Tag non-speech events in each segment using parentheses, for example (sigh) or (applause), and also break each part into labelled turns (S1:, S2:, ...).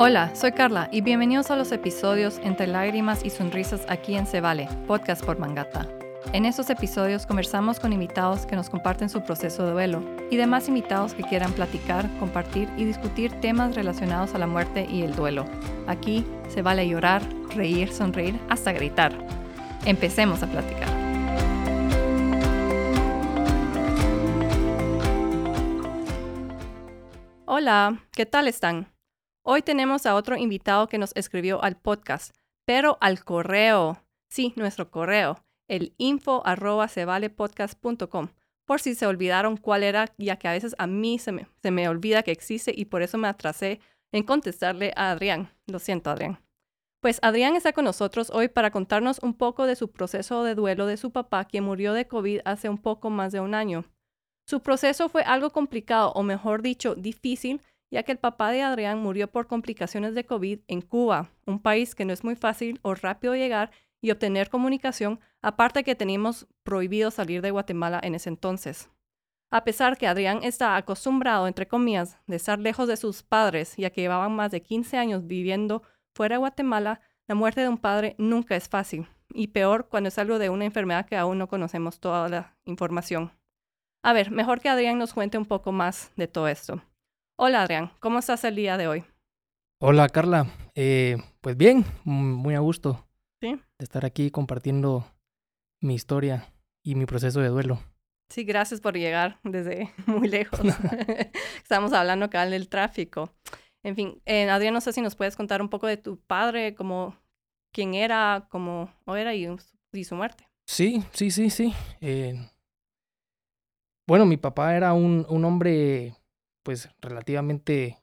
S1: Hola, soy Carla y bienvenidos a los episodios Entre lágrimas y sonrisas aquí en Se Vale, podcast por Mangata. En estos episodios conversamos con invitados que nos comparten su proceso de duelo y demás invitados que quieran platicar, compartir y discutir temas relacionados a la muerte y el duelo. Aquí se vale llorar, reír, sonreír, hasta gritar. Empecemos a platicar. Hola, ¿qué tal están? Hoy tenemos a otro invitado que nos escribió al podcast, pero al correo. Sí, nuestro correo, el info arroba. Por si se olvidaron cuál era, ya que a veces a mí se me, se me olvida que existe y por eso me atrasé en contestarle a Adrián. Lo siento, Adrián. Pues Adrián está con nosotros hoy para contarnos un poco de su proceso de duelo de su papá, quien murió de COVID hace un poco más de un año. Su proceso fue algo complicado, o mejor dicho, difícil, ya que el papá de Adrián murió por complicaciones de COVID en Cuba, un país que no es muy fácil o rápido llegar y obtener comunicación, aparte que teníamos prohibido salir de Guatemala en ese entonces. A pesar que Adrián está acostumbrado, entre comillas, de estar lejos de sus padres, ya que llevaban más de 15 años viviendo fuera de Guatemala, la muerte de un padre nunca es fácil, y peor cuando es algo de una enfermedad que aún no conocemos toda la información. A ver, mejor que Adrián nos cuente un poco más de todo esto. Hola Adrián, ¿cómo estás el día de hoy?
S2: Hola Carla, eh, pues bien, muy a gusto
S1: ¿Sí?
S2: de estar aquí compartiendo mi historia y mi proceso de duelo.
S1: Sí, gracias por llegar desde (laughs) muy lejos. (laughs) (laughs) Estamos hablando acá del tráfico. En fin, eh, Adrián, no sé si nos puedes contar un poco de tu padre, como quién era, cómo era y, y su muerte.
S2: Sí, sí, sí, sí. Eh, bueno, mi papá era un, un hombre pues relativamente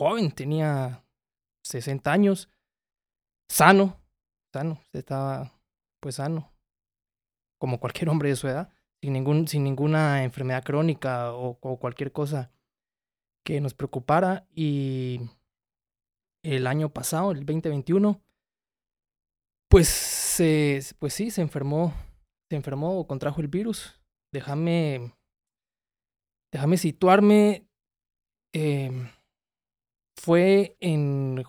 S2: joven, tenía 60 años, sano, sano, estaba pues sano, como cualquier hombre de su edad, sin, ningún, sin ninguna enfermedad crónica o, cualquier cosa que nos preocupara. Y el año pasado, el 2021, pues, pues sí, se enfermó, se enfermó o contrajo el virus. Déjame déjame situarme. Eh, fue en,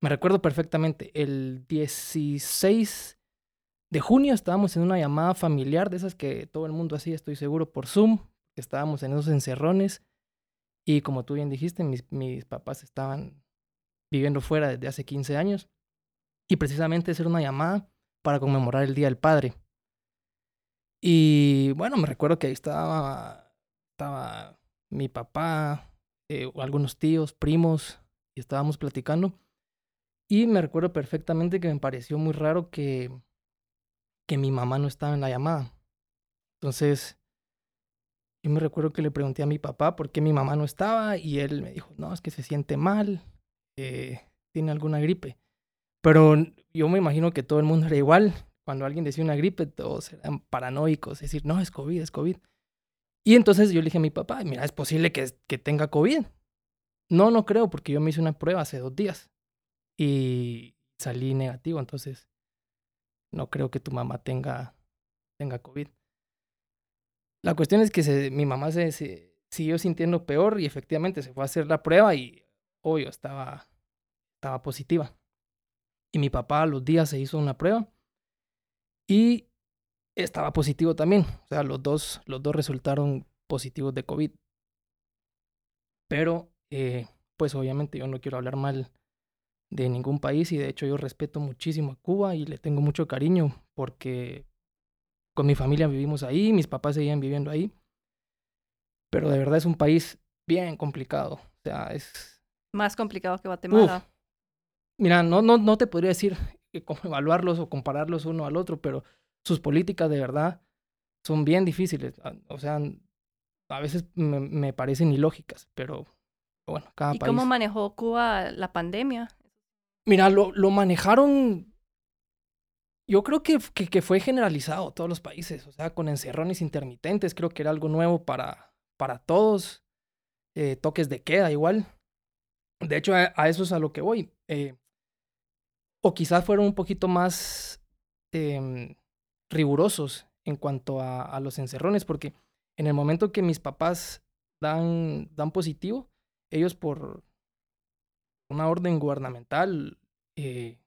S2: me recuerdo perfectamente, el 16 de junio estábamos en una llamada familiar, de esas que todo el mundo hacía, estoy seguro, por Zoom. Estábamos en esos encerrones y como tú bien dijiste, mis, mis papás estaban viviendo fuera desde hace 15 años y precisamente hacer una llamada para conmemorar el Día del Padre. Y bueno, me recuerdo que ahí estaba estaba mi papá, eh, algunos tíos, primos, y estábamos platicando. Y me recuerdo perfectamente que me pareció muy raro que, que mi mamá no estaba en la llamada. Entonces, yo me recuerdo que le pregunté a mi papá por qué mi mamá no estaba y él me dijo, no, es que se siente mal, eh, tiene alguna gripe. Pero yo me imagino que todo el mundo era igual. Cuando alguien decía una gripe, todos eran paranoicos, decir, no, es COVID, es COVID. Y entonces yo le dije a mi papá, mira, es posible que, tenga COVID. No, no creo, porque yo me hice una prueba hace dos días y salí negativo, entonces no creo que tu mamá tenga, tenga COVID. La cuestión es que mi mamá se, se, siguió sintiendo peor y efectivamente se fue a hacer la prueba y, obvio, estaba, estaba positiva. Y mi papá a los días se hizo una prueba y estaba positivo también. O sea, los dos, los dos resultaron positivos de COVID. Pero, eh, pues obviamente yo no quiero hablar mal de ningún país y de hecho yo respeto muchísimo a Cuba y le tengo mucho cariño porque con mi familia vivimos ahí, mis papás seguían viviendo ahí. Pero de verdad es un país bien complicado. O sea, es...
S1: Más complicado que Guatemala.
S2: Mira, no, no, no te podría decir cómo evaluarlos o compararlos uno al otro, pero sus políticas de verdad son bien difíciles. Ah, o sea, a veces me, me parecen ilógicas, pero bueno, cada
S1: ¿Y
S2: país.
S1: cómo manejó Cuba la pandemia?
S2: Mira, lo, lo manejaron. Yo creo que, que, que, fue generalizado todos los países, o sea, con encerrones intermitentes, creo que era algo nuevo para, para todos. Eh, toques de queda, igual. De hecho, a, a, eso es a lo que voy. Eh, o quizás fueron un poquito más eh, rigurosos en cuanto a, a, los encerrones, porque en el momento que mis papás dan, dan positivo, ellos por, una orden gubernamental, eh,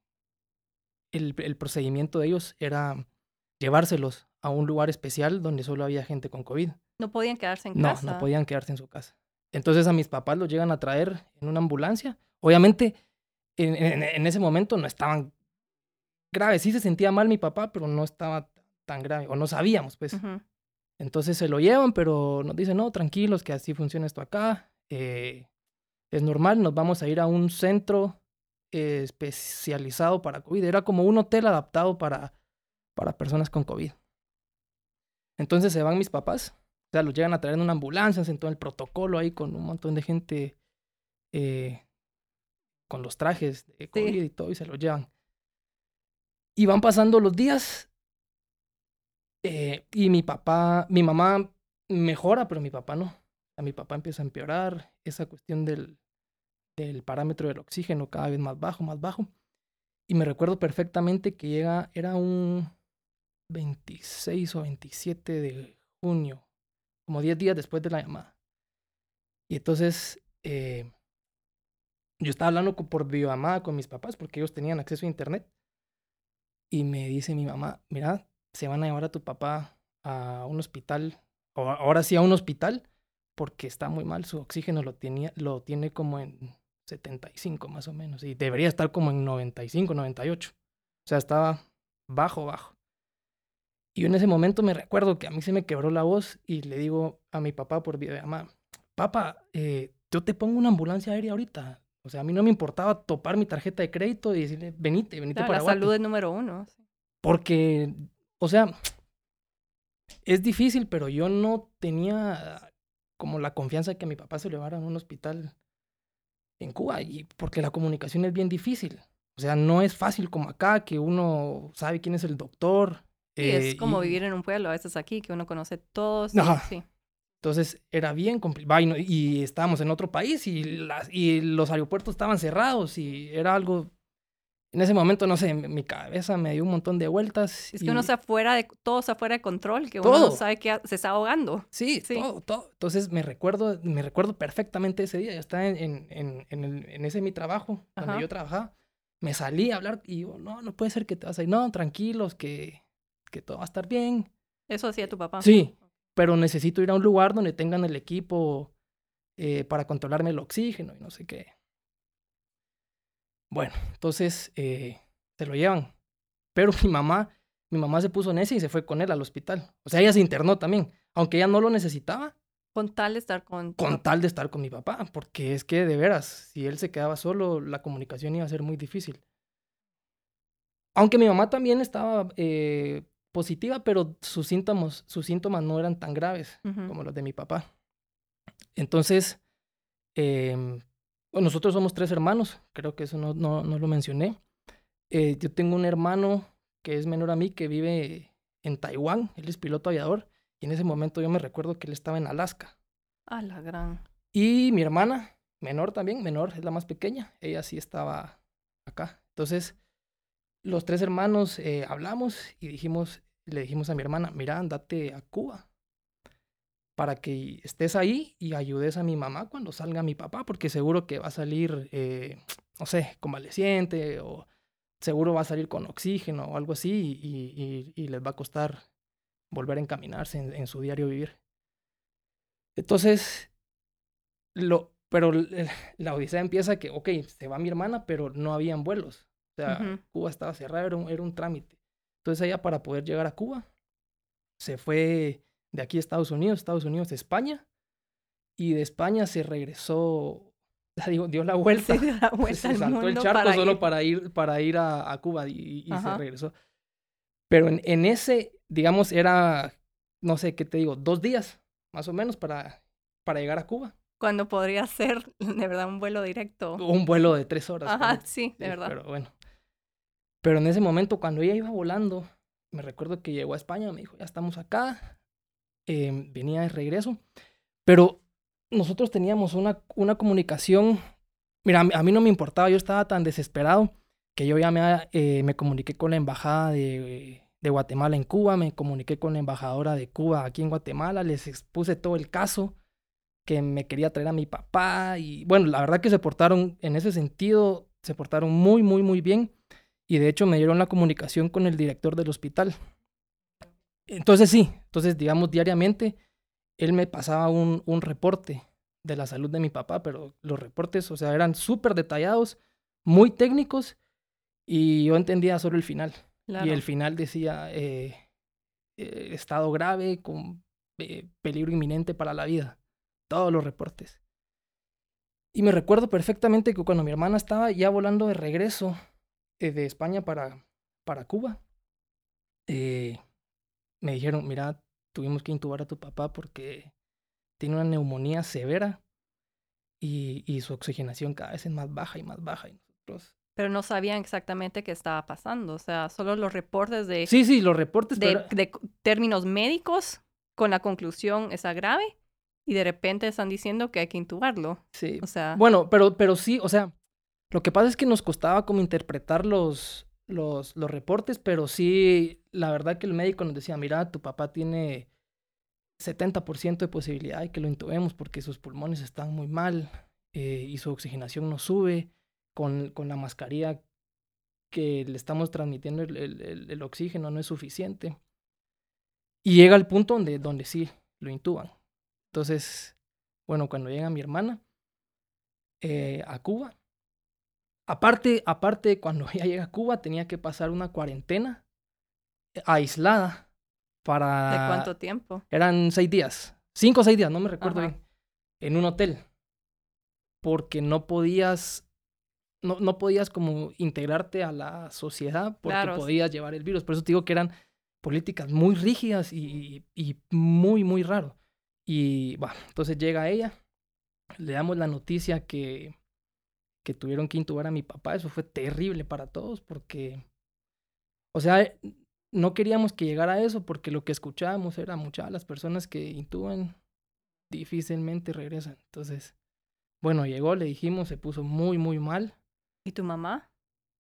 S2: el, el procedimiento de ellos era llevárselos a un lugar especial donde solo había gente con COVID.
S1: No podían quedarse en
S2: No,
S1: casa.
S2: no podían quedarse en su casa. Entonces a mis papás los llegan a traer en una ambulancia. Obviamente, en, en- en ese momento no estaban graves. Sí se sentía mal mi papá, pero no estaba tan grave. O no sabíamos, pues. Entonces se lo llevan, pero nos dicen, no, tranquilos, que así funciona esto acá. eh, es normal, nos vamos a ir a un centro eh, especializado para COVID. Era como un hotel adaptado para, para personas con COVID. Entonces se van mis papás, o sea, los llegan a traer en una ambulancia, hacen todo el protocolo ahí con un montón de gente eh, con los trajes de COVID y todo, y se los llevan. Y van pasando los días eh, y mi papá, mi mamá mejora, pero mi papá no. A mi papá empieza a empeorar esa cuestión del, del parámetro del oxígeno cada vez más bajo, más bajo. Y me recuerdo perfectamente que llega, era un 26 o 27 de junio, como 10 días después de la llamada. Y entonces eh, yo estaba hablando por videollamada con mis papás porque ellos tenían acceso a internet. Y me dice mi mamá, mira, se van a llevar a tu papá a un hospital, o ahora sí a un hospital, porque está muy mal, su oxígeno lo, tenía, lo tiene como en 75 más o menos, y debería estar como en 95, 98. O sea, estaba bajo, bajo. Y yo en ese momento me recuerdo que a mí se me quebró la voz y le digo a mi papá por videollamada, papá, eh, yo te pongo una ambulancia aérea ahorita. O sea, a mí no me importaba topar mi tarjeta de crédito y decirle, venite, venite
S1: Claro,
S2: para
S1: la
S2: Guate".
S1: salud es número uno.
S2: Porque, o sea, es difícil, pero yo no tenía como la confianza de que mi papá se lo llevara a un hospital en Cuba, y porque la comunicación es bien difícil. O sea, no es fácil como acá, que uno sabe quién es el doctor.
S1: Sí, es
S2: eh,
S1: como
S2: y-
S1: vivir en un pueblo, a veces aquí, que uno conoce todos. y-
S2: Ajá.
S1: sí.
S2: Entonces era bien complicado. Y, no- y estábamos en otro país y, las, y los aeropuertos estaban cerrados y era algo... En ese momento, no sé, mi cabeza me dio un montón de vueltas.
S1: Es que uno está fuera de, todo está fuera de control, que uno no sabe que se está ahogando.
S2: Sí,
S1: Sí.
S2: todo, todo. Entonces me recuerdo, me recuerdo perfectamente ese día. Yo estaba en, en, en, en el- en ese mi trabajo, donde
S1: Ajá.
S2: yo trabajaba. Me salí a hablar y yo, no, no puede ser que te vas a ir. No, tranquilos, que, que todo va a estar bien.
S1: Eso hacía tu papá.
S2: Sí, pero necesito ir a un lugar donde tengan el equipo eh, para controlarme el oxígeno y no sé qué. Bueno, entonces eh, se lo llevan. Pero mi mamá, mi mamá se puso necia y se fue con él al hospital. O sea, ella se internó también. Aunque ella no lo necesitaba,
S1: Con tal de estar con
S2: con tal de estar con mi papá, porque es que de veras, si él se quedaba solo, la comunicación iba a ser muy difícil. Aunque mi mamá también estaba eh, positiva, pero sus síntomas, sus síntomas no eran tan graves como los de mi papá. Entonces, em, bueno, nosotros somos tres hermanos, creo que eso no, no, no lo mencioné. Eh, yo tengo un hermano que es menor a mí, que vive en Taiwán, él es piloto aviador, y en ese momento yo me recuerdo que él estaba en Alaska.
S1: A la gran.
S2: Y mi hermana, menor también, menor, es la más pequeña, ella sí estaba acá. Entonces, los tres hermanos eh, hablamos y dijimos, le dijimos a mi hermana, mira, andate a Cuba para que estés ahí y ayudes a mi mamá cuando salga mi papá, porque seguro que va a salir, eh, (tsk) no sé, convaleciente o seguro va a salir con oxígeno o algo así y, y- y les va a costar volver a encaminarse en- en su diario vivir. Entonces, lo, pero la odisea empieza que, ok, se va mi hermana, pero no habían vuelos. O sea. Cuba estaba cerrada, era un, era un trámite. Entonces ella para poder llegar a Cuba, se fue de aquí a Estados Unidos, Estados Unidos a España, y de España se regresó, (laughs) o sea, digo, dio la vuelta.
S1: Sí, dio la (laughs)
S2: se
S1: vuelta al
S2: saltó el
S1: mundo
S2: charco
S1: para
S2: solo
S1: ir.
S2: para ir, para ir a, a Cuba y, y se regresó. Pero en, en ese, digamos, era, no sé, ¿qué te digo? Dos días, más o menos, para, para llegar a Cuba.
S1: Cuando podría ser, (laughs) de verdad, un vuelo directo.
S2: Un vuelo de tres horas.
S1: Ajá, sí, de
S2: Sí,
S1: verdad.
S2: Pero bueno. Pero en ese momento, cuando ella iba volando, me recuerdo que llegó a España, me dijo, ya estamos acá. Eh, venía de regreso. Pero nosotros teníamos una, una comunicación. Mira, a mí, a mí no me importaba, yo estaba tan desesperado que yo ya me, eh, me comuniqué con la embajada de, de Guatemala en Cuba, me comuniqué con la embajadora de Cuba aquí en Guatemala, les expuse todo el caso. que me quería traer a mi papá y bueno, la verdad que se portaron en ese sentido, se portaron muy, muy, muy bien y de hecho me dieron la comunicación con el director del hospital. Entonces sí, entonces digamos diariamente él me pasaba un, un reporte de la salud de mi papá, pero los reportes, o sea, eran súper detallados, muy técnicos y yo entendía solo el final. Y el final decía eh, eh, estado grave con eh, peligro inminente para la vida. Todos los reportes. Y me recuerdo perfectamente que cuando mi hermana estaba ya volando de regreso de España para, para Cuba, me dijeron, mira, tuvimos que intubar a tu papá porque tiene una neumonía severa y, y, su oxigenación cada vez es más baja y más baja. Y nosotros
S1: pero no sabían exactamente qué estaba pasando. O sea, solo los reportes de...
S2: Sí, sí, los reportes
S1: de, de términos médicos con la conclusión está grave y de repente están diciendo que hay que intubarlo.
S2: Sí.
S1: O sea...
S2: Bueno, pero, pero sí, o sea, lo que pasa es que nos costaba como interpretar los, los, los reportes, pero sí, la verdad que el médico nos decía, mira, tu papá tiene 70% de posibilidad de que lo intubemos porque sus pulmones están muy mal eh, y su oxigenación no sube con, con la mascarilla que le estamos transmitiendo el, el, el, oxígeno no es suficiente. Y llega al punto donde, donde sí lo intuban. Entonces, bueno, cuando llega mi hermana eh, a Cuba, aparte, aparte, cuando (laughs) ella llega a Cuba, tenía que pasar una cuarentena aislada para...
S1: ¿De cuánto tiempo?
S2: Eran seis días, cinco o seis días, no me recuerdo bien, en un hotel, porque no podías no, no podías como integrarte a la sociedad porque podías llevar el virus. Por eso te digo que eran políticas muy rígidas y, y muy, muy raro. Y bueno, entonces llega ella, le damos la noticia que, que tuvieron que intubar a mi papá. Eso fue terrible para todos porque, o sea, no queríamos que llegara a eso porque lo que escuchábamos era muchas las personas que intuban difícilmente regresan. Entonces, bueno, llegó, le dijimos, se puso muy, muy mal.
S1: ¿Y tu mamá?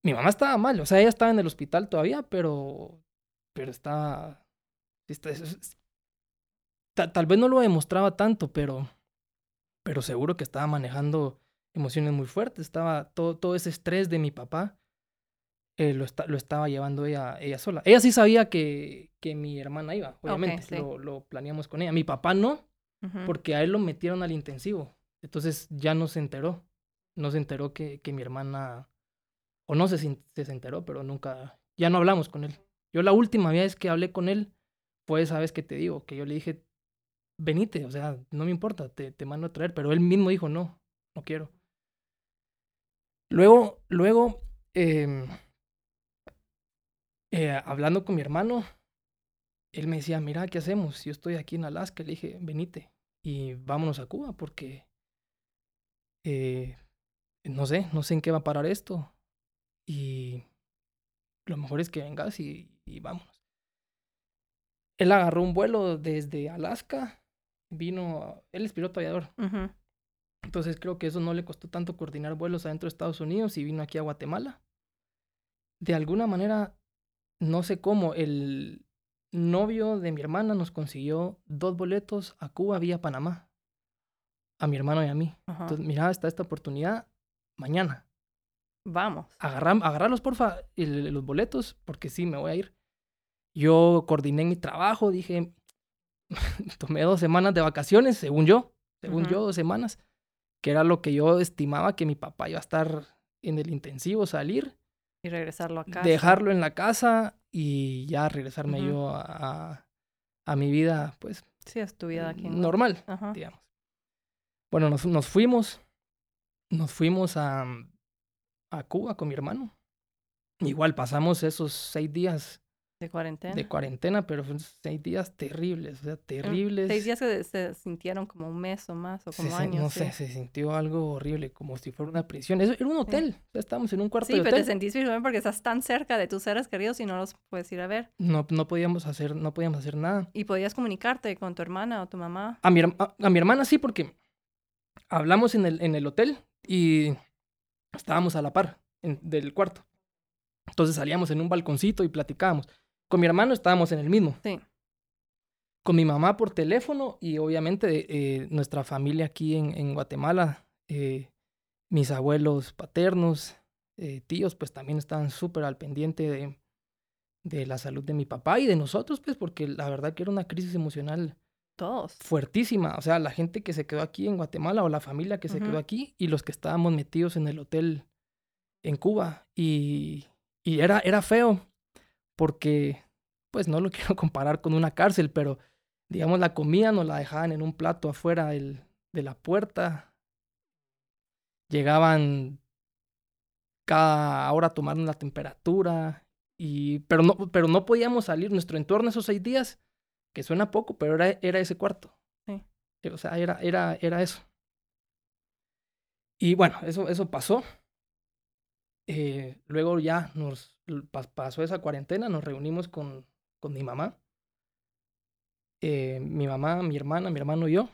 S2: Mi mamá estaba mal, o sea, ella estaba en el hospital todavía, pero, pero estaba, tal, vez no lo demostraba tanto, pero, pero seguro que estaba manejando emociones muy fuertes, estaba todo, todo ese estrés de mi papá, eh, lo, lo, estaba llevando ella, ella sola. Ella sí sabía que, que mi hermana iba, obviamente, lo, lo, planeamos con ella. Mi papá no, porque a él lo metieron al intensivo, entonces ya no se enteró no se enteró que, que mi hermana, o no si se enteró, pero nunca, ya no hablamos con él. Yo la última vez que hablé con él fue esa vez que te digo, que yo le dije, venite, o sea, no me importa, te, te mando a traer, pero él mismo dijo, no, no quiero. Luego, luego, eh, eh, hablando con mi hermano, él me decía, mira, ¿qué hacemos? Yo estoy aquí en Alaska, le dije, venite y vámonos a Cuba porque eh, no sé, no sé en qué va a parar esto. Y lo mejor es que vengas y, y vámonos. Él agarró un vuelo desde Alaska, vino, él es piloto aviador. Entonces creo que eso no le costó tanto coordinar vuelos adentro de Estados Unidos y vino aquí a Guatemala. De alguna manera, no sé cómo, el novio de mi hermana nos consiguió dos boletos a Cuba vía Panamá. A mi hermano y a mí. Entonces, mira, está esta oportunidad mañana.
S1: Vamos.
S2: Agarrar, agarrarlos, porfa, los boletos, porque sí, me voy a ir. Yo coordiné mi trabajo, dije, (laughs) tomé dos semanas de vacaciones, según yo, según yo, dos semanas, que era lo que yo estimaba que mi papá iba a estar en el intensivo, salir.
S1: Y regresarlo a casa.
S2: Dejarlo en la casa y ya regresarme yo a, a, mi vida, pues.
S1: Sí, a tu vida aquí.
S2: Normal, digamos. Bueno, nos, nos fuimos nos fuimos a, a Cuba con mi hermano. Igual pasamos esos seis días
S1: de cuarentena.
S2: De cuarentena, pero fueron seis días terribles, o sea, terribles.
S1: Seis días que se sintieron como un mes o más, o como años.
S2: No sé, se sintió algo horrible, como si fuera una prisión. Eso era un hotel, estábamos en un cuarto de hotel.
S1: Sí, pero te sentís bien porque estás tan cerca de tus seres queridos y no los puedes ir a ver.
S2: No, no podíamos hacer, no podíamos hacer nada.
S1: ¿Y podías comunicarte con tu hermana o tu mamá?
S2: A mi, a mi hermana sí, porque hablamos en el, en el hotel, y estábamos a la par del cuarto. Entonces salíamos en un balconcito y platicábamos. Con mi hermano estábamos en el mismo.
S1: Sí.
S2: con mi mamá por teléfono y obviamente eh, nuestra familia aquí en, en Guatemala, eh, mis abuelos paternos, eh, tíos, pues también estaban súper al pendiente de, de la salud de mi papá y de nosotros, pues porque la verdad que era una crisis emocional
S1: Todos.
S2: fuertísima. O sea, la gente que se quedó aquí en Guatemala o la familia que se quedó aquí y los que estábamos metidos en el hotel en Cuba. Y, y era, era feo porque, pues no lo (laughs) quiero comparar con una cárcel, pero digamos la comida nos la dejaban en un plato afuera del- de la puerta. Llegaban cada hora a tomarnos la temperatura. Y, pero, no, pero no podíamos salir. Nuestro entorno esos seis días que suena poco, pero era, era ese cuarto.
S1: Sí.
S2: Eh, O sea, era, era, era eso. Y bueno, eso, eso pasó. Eh, luego ya nos pasó esa cuarentena, nos reunimos con, con mi mamá. Eh, mi mamá, mi hermana, mi hermano y yo.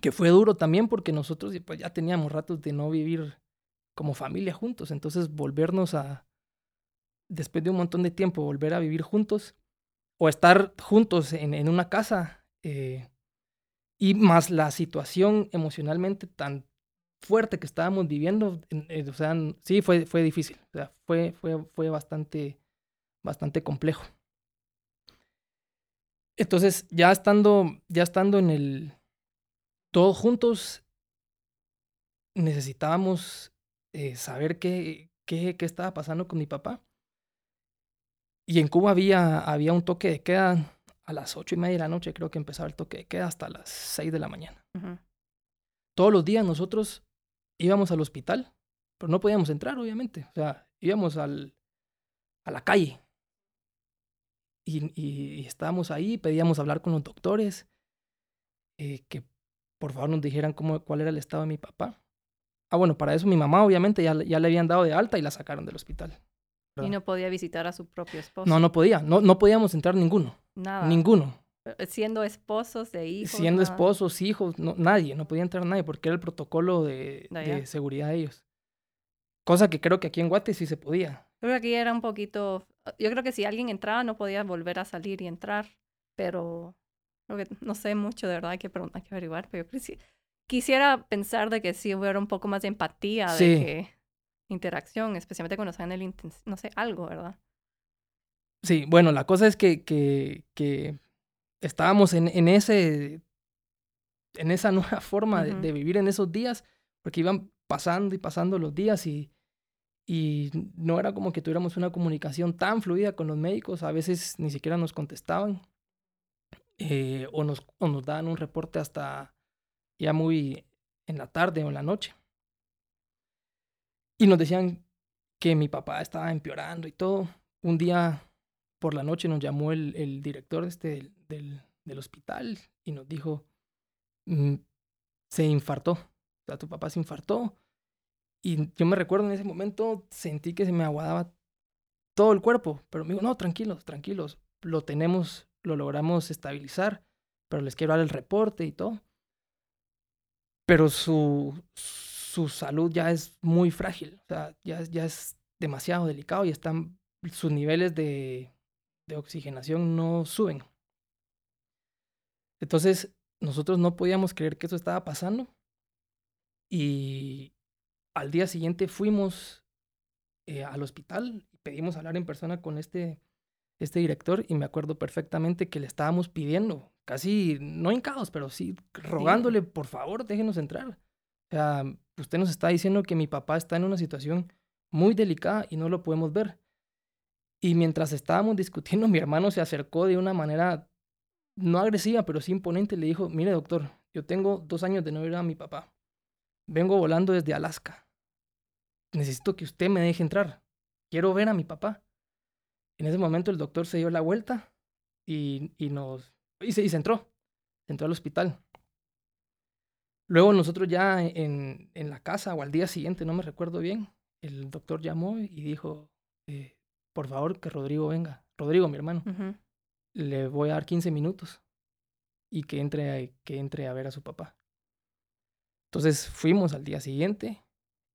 S2: Que fue duro también porque nosotros pues, ya teníamos ratos de no vivir como familia juntos. Entonces volvernos a, después de un montón de tiempo, volver a vivir juntos o estar juntos en, en una casa eh, y más la situación emocionalmente tan fuerte que estábamos viviendo, en- eh, o sea, sí, fue, fue difícil, o sea, fue, fue, fue bastante, bastante complejo. Entonces, ya estando, ya estando en el, todos juntos, necesitábamos eh, saber qué, qué, qué estaba pasando con mi papá. Y en Cuba había, había un toque de queda a las ocho y media de la noche, creo que empezaba el toque de queda hasta las seis de la mañana. Todos los días nosotros íbamos al hospital, pero no podíamos entrar, obviamente. O sea, íbamos al, a la calle. Y, y- y estábamos ahí, pedíamos hablar con los doctores, eh, que por favor nos dijeran cómo, cuál era el estado de mi papá. Ah, bueno, para eso mi mamá obviamente ya, le- ya le habían dado de alta y la sacaron del hospital.
S1: Y no podía visitar a su propio esposo.
S2: No, no podía, no, no podíamos entrar ninguno,
S1: Nada.
S2: ninguno.
S1: Eh, Siendo esposos de hijos.
S2: Siendo
S1: nada.
S2: esposos, hijos, no, nadie, no podía entrar nadie porque era el protocolo de,
S1: De allá.
S2: de seguridad de ellos. Cosa que creo que aquí en Guate sí se podía.
S1: Creo que aquí era un poquito. Yo creo que si alguien entraba no podía volver a salir y entrar, pero creo que no sé mucho, de verdad, hay que, preguntar, hay que averiguar, pero yo creo que sí- quisiera pensar de que sí hubiera un poco más de empatía,
S2: Sí.
S1: de que interacción, especialmente cuando están en el no sé, algo, ¿verdad?
S2: Sí, bueno, la cosa es que, que, que estábamos en, en ese en esa (laughs) nueva forma de, vivir en esos días, porque iban pasando y pasando los días y, y no era como que tuviéramos una comunicación tan fluida con los médicos, a veces ni siquiera nos contestaban eh, o, nos, o nos daban un reporte hasta ya muy en la tarde o en la noche. Y nos decían que mi papá estaba empeorando y todo. Un día por la noche nos llamó el, el director este del, del, hospital y nos dijo, "Mm, se infartó, o sea, tu papá se infartó. Y yo me recuerdo en ese momento, sentí que se me aguadaba todo el cuerpo, pero me dijo, no, tranquilos, tranquilos, lo tenemos, lo logramos estabilizar, pero les quiero dar el reporte y todo. Pero su, su salud ya es muy frágil, o sea, ya, ya es demasiado delicado y están, sus niveles de, de oxigenación no suben. Entonces, nosotros no podíamos creer que eso estaba pasando. Y al día siguiente fuimos eh, al hospital y pedimos hablar en persona con este, este director y me acuerdo perfectamente que le estábamos pidiendo, casi, no hincados, pero sí rogándole, por favor, déjenos entrar. O sea, usted nos está diciendo que mi papá está en una situación muy delicada y no lo podemos ver. Y mientras estábamos discutiendo, (laughs) mi hermano se acercó de una manera no agresiva, pero sí imponente. Le dijo, mire doctor, yo tengo dos años de no ver a mi papá. Vengo volando desde Alaska. Necesito que usted me deje entrar. Quiero ver a mi papá. En ese momento el doctor se dio la vuelta y, y nos... Y se, y entró. Se entró al hospital. Luego nosotros ya en, en la casa o al día siguiente, no me recuerdo bien, el doctor llamó y dijo, eh, por favor, que Rodrigo venga. Rodrigo, mi hermano le voy a dar 15 minutos y que entre, a, que entre a ver a su papá. Entonces fuimos al día siguiente.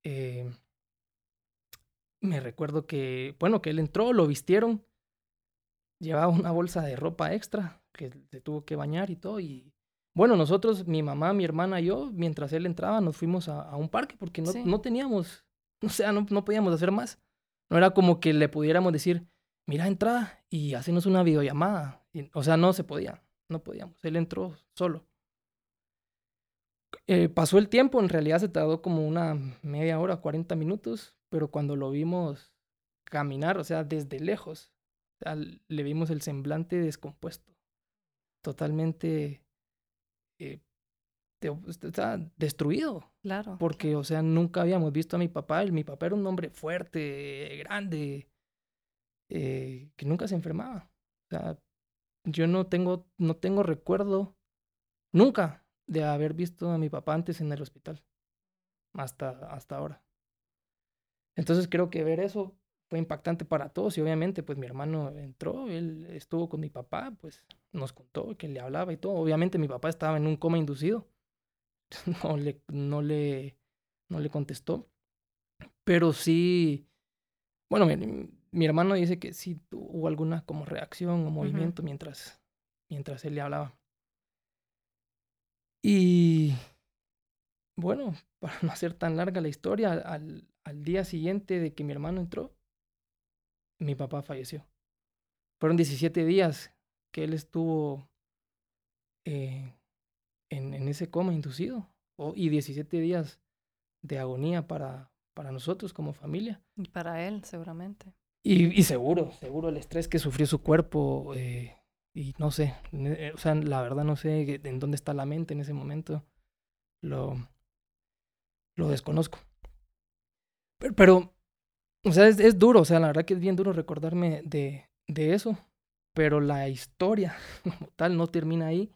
S2: eh, me recuerdo que, bueno, que él entró, lo vistieron, llevaba una bolsa de ropa extra, que se tuvo que bañar y todo. Y bueno, nosotros, mi mamá, mi hermana y yo, mientras él entraba, nos fuimos a, a un parque porque no,
S1: Sí.
S2: no teníamos, o sea, no, no podíamos hacer más. No era como que le pudiéramos decir, mira, entra y hacenos una videollamada. Y, o sea, no se podía, no podíamos. Él entró solo. Eh, pasó el tiempo, en realidad se tardó como una media hora, 40 minutos, pero cuando lo vimos caminar, o sea, desde lejos, le vimos el semblante descompuesto, totalmente eh, está destruido,
S1: Claro.
S2: porque, o sea, nunca habíamos visto a mi papá. Mi papá era un hombre fuerte, grande, eh, que nunca se enfermaba. O sea, yo no tengo, no tengo recuerdo nunca de haber visto a mi papá antes en el hospital, hasta, hasta ahora. Entonces creo que ver eso fue impactante para todos y obviamente pues mi hermano entró, él estuvo con mi papá, pues nos contó que le hablaba y todo. Obviamente mi papá estaba en un coma inducido, (laughs) no le, no le, no le contestó, pero sí, bueno, mi, mi hermano dice que sí hubo alguna como reacción o movimiento mientras, mientras él le hablaba. Y bueno, (laughs) para no hacer tan larga la historia, al, al día siguiente de que mi hermano entró, mi papá falleció. Fueron 17 días que él estuvo eh, en, en ese coma inducido o- y 17 días de agonía para, para nosotros como familia.
S1: Y para él, seguramente.
S2: Y, y seguro, seguro el estrés que sufrió su cuerpo eh, y no sé, ne- o sea, la verdad no sé en dónde está la mente en ese momento. Lo, lo desconozco. Pero, pero, o sea, es, es duro, o sea, la verdad que es bien duro recordarme de, de eso, pero la historia (laughs) como tal no termina ahí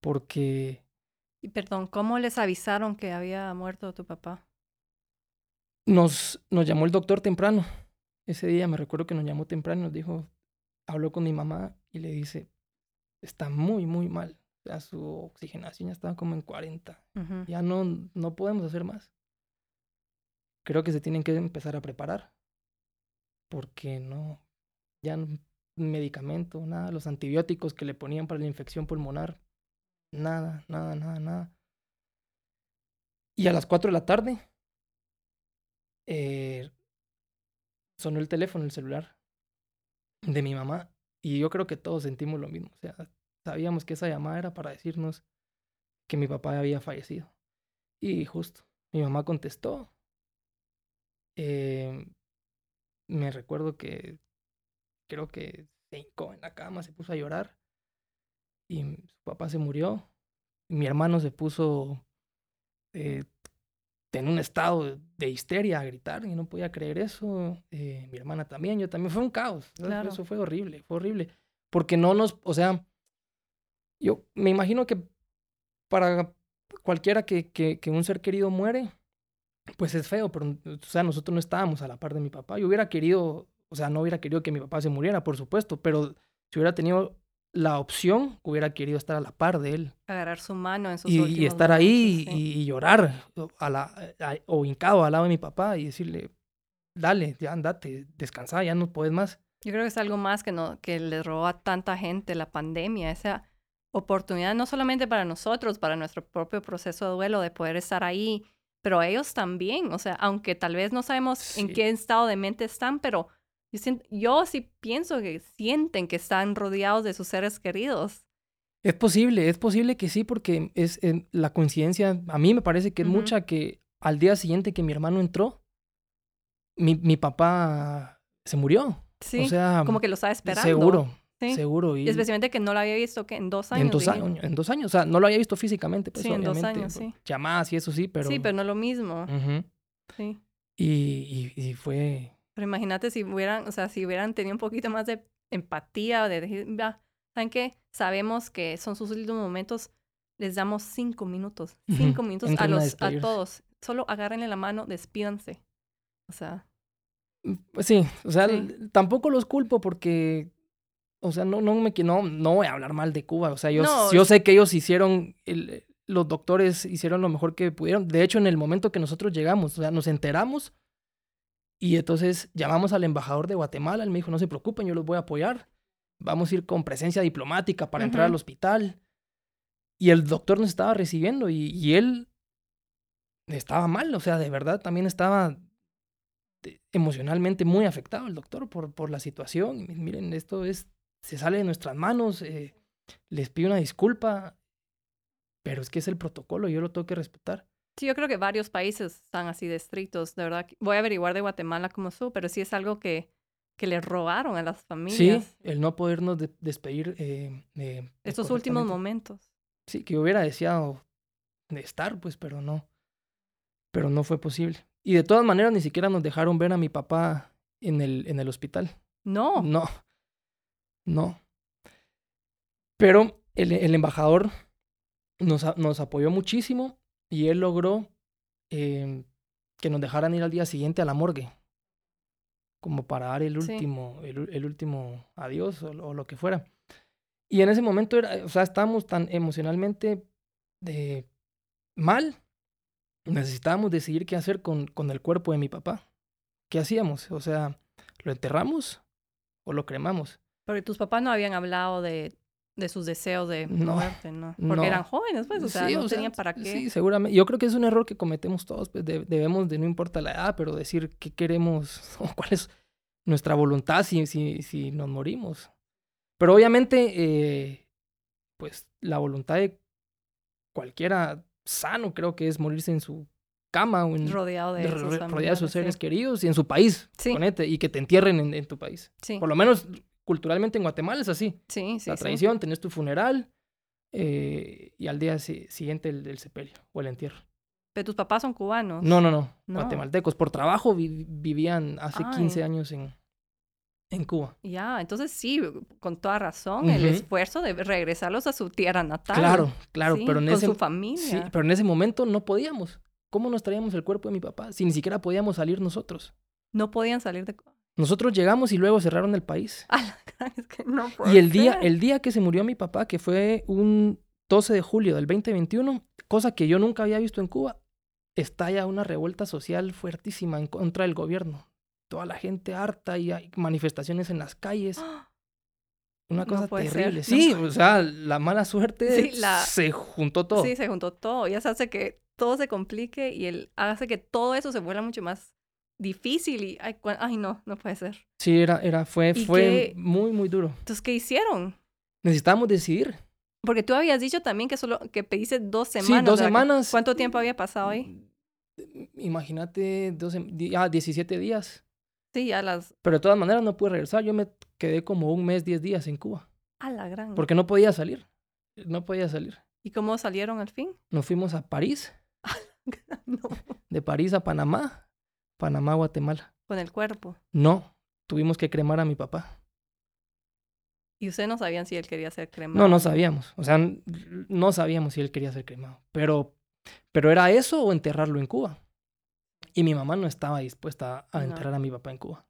S2: porque
S1: Y perdón, ¿cómo les avisaron que había muerto tu papá?
S2: nos, nos llamó el doctor temprano. Ese día me recuerdo que nos llamó temprano y nos dijo, habló con mi mamá y le dice, está muy, muy mal. O sea, su oxigenación ya estaba como en 40.
S1: Ujú.
S2: Ya no, no podemos hacer más. Creo que se tienen que empezar a preparar. Porque no, ya no, medicamento, nada, los antibióticos que le ponían para la infección pulmonar, nada, nada, nada, nada. Y a las 4 de la tarde eh, sonó el teléfono, el celular de mi mamá. Y yo creo que todos sentimos lo mismo. O sea, sabíamos que esa llamada era para decirnos que mi papá había fallecido. Y justo, mi mamá contestó. Eh, me recuerdo que creo que se hincó en la cama, se puso a llorar. Y su papá se murió. Mi hermano se puso eh, en un estado de histeria a gritar y no podía creer eso. Eh, mi hermana también, yo también. Fue un caos.
S1: Claro.
S2: Eso fue horrible, fue horrible. Porque no nos, o sea, yo me imagino que para cualquiera que, que, que un ser querido muere, pues es feo, pero, o sea, nosotros no estábamos a la par de mi papá. Yo hubiera querido, o sea, no hubiera querido que mi papá se muriera, por supuesto, pero si hubiera tenido la opción, hubiera querido estar a la par de él
S1: Agarrar su mano en sus
S2: y, y estar ahí
S1: sí.
S2: y, y llorar a la, a- o hincado al lado de mi papá y decirle, dale, ya andate, descansa, ya no puedes más.
S1: Yo creo que es algo más que, no, que le robó a tanta gente la pandemia, esa oportunidad no solamente para nosotros, para nuestro propio proceso de duelo, de poder estar ahí, pero ellos también, o sea, aunque tal vez no sabemos en qué estado de mente están, pero yo, sient- yo sí pienso que sienten que están rodeados de sus seres queridos.
S2: Es posible, es posible que sí, porque es eh, la coincidencia, a mí me parece que es mucha que al día siguiente que mi hermano entró, mi, mi papá se murió.
S1: Sí,
S2: o sea,
S1: como que lo estaba esperando.
S2: seguro,
S1: Sí.
S2: seguro. Y,
S1: especialmente que no lo había visto que en dos años.
S2: en dos años, en dos años, o sea, no lo había visto físicamente, pues
S1: Sí, en dos años, sí.
S2: Llamadas y eso sí, pero...
S1: Sí, pero no lo mismo. Sí.
S2: y, y, y fue...
S1: Pero imagínate si hubieran, o sea, si hubieran tenido un poquito más de empatía, de decir, "Va, ¿saben qué? Sabemos que son sus últimos momentos, les damos cinco minutos, cinco minutos a los, a todos. Solo agárrenle la mano, despídanse. O sea,
S2: Pues sí, o sea,
S1: Sí.
S2: tampoco los culpo porque, o sea, no, no me no, no voy a hablar mal de Cuba. O sea, yo,
S1: No,
S2: yo sé que ellos hicieron, el- los doctores hicieron lo mejor que pudieron. De hecho, en el momento que nosotros llegamos, o sea, nos enteramos y entonces llamamos al embajador de Guatemala. Él me dijo, no se preocupen, yo los voy a apoyar. vamos a ir con presencia diplomática para entrar al hospital. Y el doctor nos estaba recibiendo y, y él estaba mal, o sea, de verdad también estaba de- emocionalmente muy afectado el doctor por, por la situación. Y miren, esto es, se sale de nuestras manos, eh, les pido una disculpa, pero es que es el protocolo, yo lo tengo que respetar.
S1: Sí, yo creo que varios países están así de estrictos, de verdad. Voy a averiguar de Guatemala cómo estuvo, pero sí es algo que, que le robaron a las
S2: Sí,
S1: familias
S2: el no podernos de- despedir eh, de- de
S1: estos últimos momentos.
S2: Sí, que hubiera deseado de estar, pues, pero no. Pero no fue posible. Y de todas maneras, ni siquiera nos dejaron ver a mi papá en el, en el hospital.
S1: No,
S2: No. No. Pero el, el embajador nos, nos apoyó muchísimo y él logró eh, que nos dejaran ir al día siguiente a la morgue. Como para dar el
S1: Sí.
S2: último, el, último adiós o, lo- o lo que fuera. Y en ese momento era, o sea, estábamos tan emocionalmente eh, mal. Necesitábamos decidir qué hacer con, con el cuerpo de mi papá. ¿Qué hacíamos? O sea, ¿lo enterramos o lo cremamos?
S1: porque tus papás no habían hablado de, de sus deseos de
S2: No,
S1: muerte, ¿no? Porque
S2: no.
S1: eran jóvenes, pues, o sea,
S2: Sí,
S1: no
S2: o sea,
S1: tenían para qué.
S2: Sí, seguramente. Yo creo que es un error que cometemos todos. Pues de- debemos de, no importa la edad, pero decir qué queremos (laughs) o cuál es nuestra voluntad si, si, si nos morimos. Pero obviamente, eh, pues la voluntad de cualquiera sano creo que es morirse en su cama o en,
S1: rodeado de,
S2: de-
S1: esos
S2: ro- rodeado de sus
S1: sí.
S2: seres queridos y en su país,
S1: Sí.
S2: ponete, y que te entierren en, en tu país.
S1: Sí,
S2: Por lo menos culturalmente en Guatemala es así.
S1: sí, sí.
S2: la
S1: sí.
S2: tradición, tenés tu funeral eh, y al día si- siguiente el, el sepelio o el entierro.
S1: Pero tus papás son cubanos.
S2: No, no, no,
S1: No.
S2: guatemaltecos. Por trabajo vi- vivían hace 15
S1: Ay.
S2: años en, en Cuba.
S1: Ya, entonces sí, con toda razón, el esfuerzo de regresarlos a su tierra natal.
S2: Claro, claro,
S1: Sí,
S2: pero en
S1: con
S2: ese
S1: su familia.
S2: sí, pero en ese momento no podíamos. ¿Cómo nos traíamos el cuerpo de mi papá si ni siquiera podíamos salir nosotros?
S1: No podían salir de...
S2: Nosotros llegamos y luego cerraron el país. (laughs)
S1: Es que no
S2: Y el día, el día que se murió mi papá, que fue un 12 de julio del 2021, cosa que yo nunca había visto en Cuba, estalla una revuelta social fuertísima en contra del gobierno. Toda la gente harta y hay manifestaciones en las calles. (gasps) Una cosa terrible. Sí, o sea, la mala suerte
S1: Sí, (laughs) la-
S2: se juntó todo.
S1: Sí, se juntó todo y eso hace que todo se complique y el, hace que todo eso se vuelva mucho más difícil y, ay, no, no puede ser.
S2: Sí, era, era, fue,
S1: ¿Y
S2: fue
S1: qué-
S2: muy, muy duro.
S1: Entonces, ¿qué hicieron?
S2: Necesitábamos decidir.
S1: Porque tú habías dicho también que solo que pediste dos
S2: Sí,
S1: semanas.
S2: dos
S1: ¿verdad? Que-
S2: semanas.
S1: ¿Cuánto tiempo había pasado ahí?
S2: Imagínate, 12, di- ah, 17 días.
S1: Sí, ya las...
S2: Pero de todas maneras no pude regresar. Yo me quedé como un mes, 10 días en Cuba.
S1: A la gran.
S2: Porque no podía salir. No podía salir.
S1: ¿Y cómo salieron al fin?
S2: Nos fuimos a París, (laughs)
S1: no,
S2: de París a Panamá, Panamá, Guatemala.
S1: con el cuerpo.
S2: No, tuvimos que cremar a mi papá.
S1: Y ustedes no sabían si él quería ser cremado.
S2: No, no sabíamos. O sea, no sabíamos si él quería ser cremado. Pero, pero era eso o enterrarlo en Cuba. Y mi mamá no estaba dispuesta a
S1: No.
S2: enterrar a mi papá en Cuba.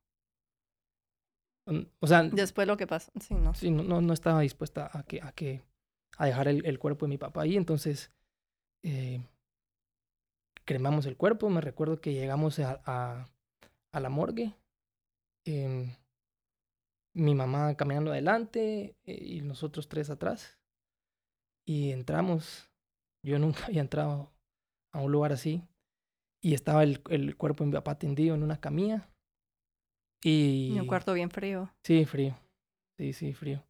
S2: O sea,
S1: Después lo que pasó. Sí, no.
S2: sí, no, no, no estaba dispuesta a que, a que, a dejar el, el cuerpo de mi papá ahí. Entonces, eh, cremamos el cuerpo. Me recuerdo que llegamos a, a, a la morgue. em, mi mamá caminando adelante eh, y nosotros tres atrás. Y entramos. Yo (laughs) nunca había entrado a un lugar así. Y estaba el, el cuerpo de mi papá tendido en una camilla. Y...
S1: Y un cuarto bien frío.
S2: Sí, frío. Sí, sí, frío.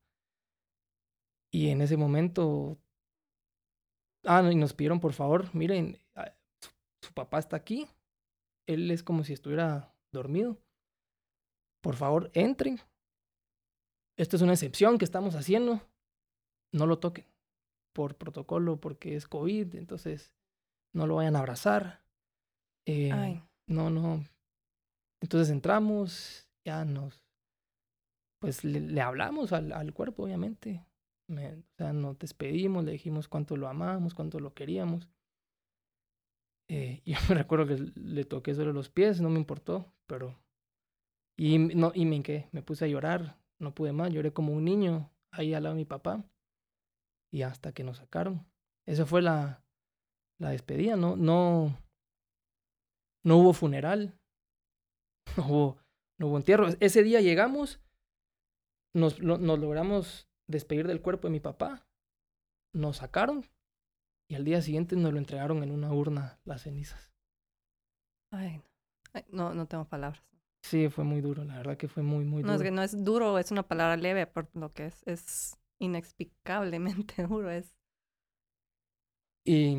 S2: Y en ese momento. Ah, y nos pidieron, por favor, miren, su, papá está aquí. Él es como si estuviera dormido. Por favor, entren. Esto es una excepción que estamos haciendo. No lo toquen. Por protocolo, porque es COVID, entonces no lo vayan a abrazar. Eh,
S1: Ay.
S2: no, no. Entonces entramos, ya nos, pues le, le hablamos al, al cuerpo, obviamente. Me- o sea, nos despedimos, le dijimos cuánto lo amábamos, cuánto lo queríamos. Eh, (laughs) yo me recuerdo que le toqué solo los pies, no me importó, pero... Y, no, y me me puse a llorar, no pude más, lloré como un niño ahí al lado de mi papá. Y hasta que nos sacaron. Esa fue la, la despedida, no, no, no hubo funeral, (laughs) no hubo, no hubo entierro. Ese día llegamos nos, lo- nos logramos despedir del cuerpo de mi papá. Nos sacaron y al día siguiente nos lo entregaron en una urna las cenizas.
S1: Ay, no. Ay, no, no tengo palabras.
S2: Sí, fue muy duro, la verdad que fue muy, muy
S1: No,
S2: duro.
S1: es que no es duro, es una palabra leve por lo que es. Es inexplicablemente (laughs) duro. Es.
S2: Y,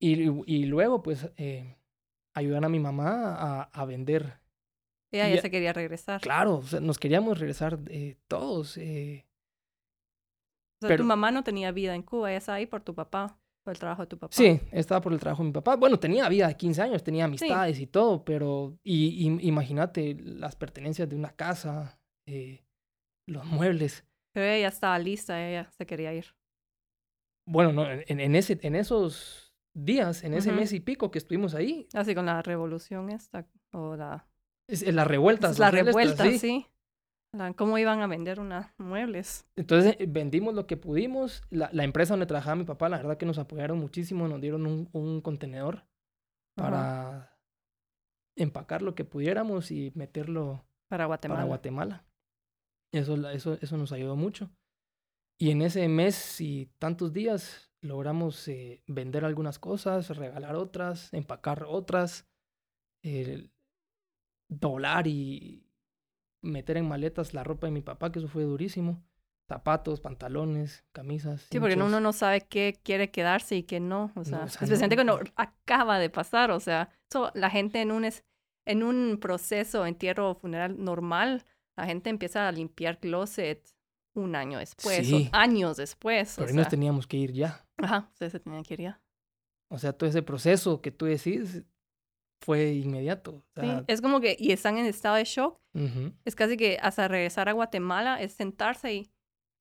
S2: y, y luego, pues, eh, ayudar a mi mamá a, a vender.
S1: Ella ya
S2: ya-
S1: se quería regresar.
S2: Claro, o sea, nos queríamos regresar eh, todos. eh,
S1: O sea,
S2: pero-
S1: tu mamá no tenía vida en Cuba, ella estaba ahí por tu papá, por el trabajo de tu papá.
S2: Sí, estaba por el trabajo de mi papá. Bueno, tenía vida de 15 años, tenía amistades y todo, pero y, y- imagínate las pertenencias de una casa, eh, los muebles.
S1: Pero ella estaba lista, ella se quería ir.
S2: Bueno, no, en, en ese, en esos días, en ese mes y pico que estuvimos ahí,
S1: Así con la revolución esta, o la...
S2: es, es las revueltas.
S1: es la revuelta,
S2: así.
S1: sí. ¿Cómo iban a vender unos muebles?
S2: Entonces eh, vendimos lo que pudimos. La, la empresa donde trabajaba mi papá, la verdad que nos apoyaron muchísimo, nos dieron un, un contenedor
S1: Ajá,
S2: para empacar lo que pudiéramos y meterlo
S1: Para Guatemala.
S2: para Guatemala. Eso, eso, eso nos ayudó mucho. Y en ese mes y tantos días logramos eh, vender algunas cosas, regalar otras, empacar otras, eh, doblar y meter en maletas la ropa de mi papá, que eso fue durísimo. Zapatos, pantalones, camisas.
S1: Sí, porque uno no sabe qué quiere quedarse y qué no. O sea,
S2: o sea, no,
S1: especialmente cuando
S2: no.
S1: acaba de pasar. O sea, eso, la gente en un, es- en un proceso, entierro o funeral normal, la gente empieza a limpiar closet un año después
S2: Sí.
S1: o años después.
S2: Pero
S1: o
S2: ahí nos
S1: sea,
S2: teníamos que ir ya.
S1: Ajá, ustedes se tenían que ir ya.
S2: O sea, todo ese proceso que tú decís fue inmediato. O
S1: Sí, Es como que, y están en estado de shock. Es casi que hasta regresar a Guatemala es sentarse y,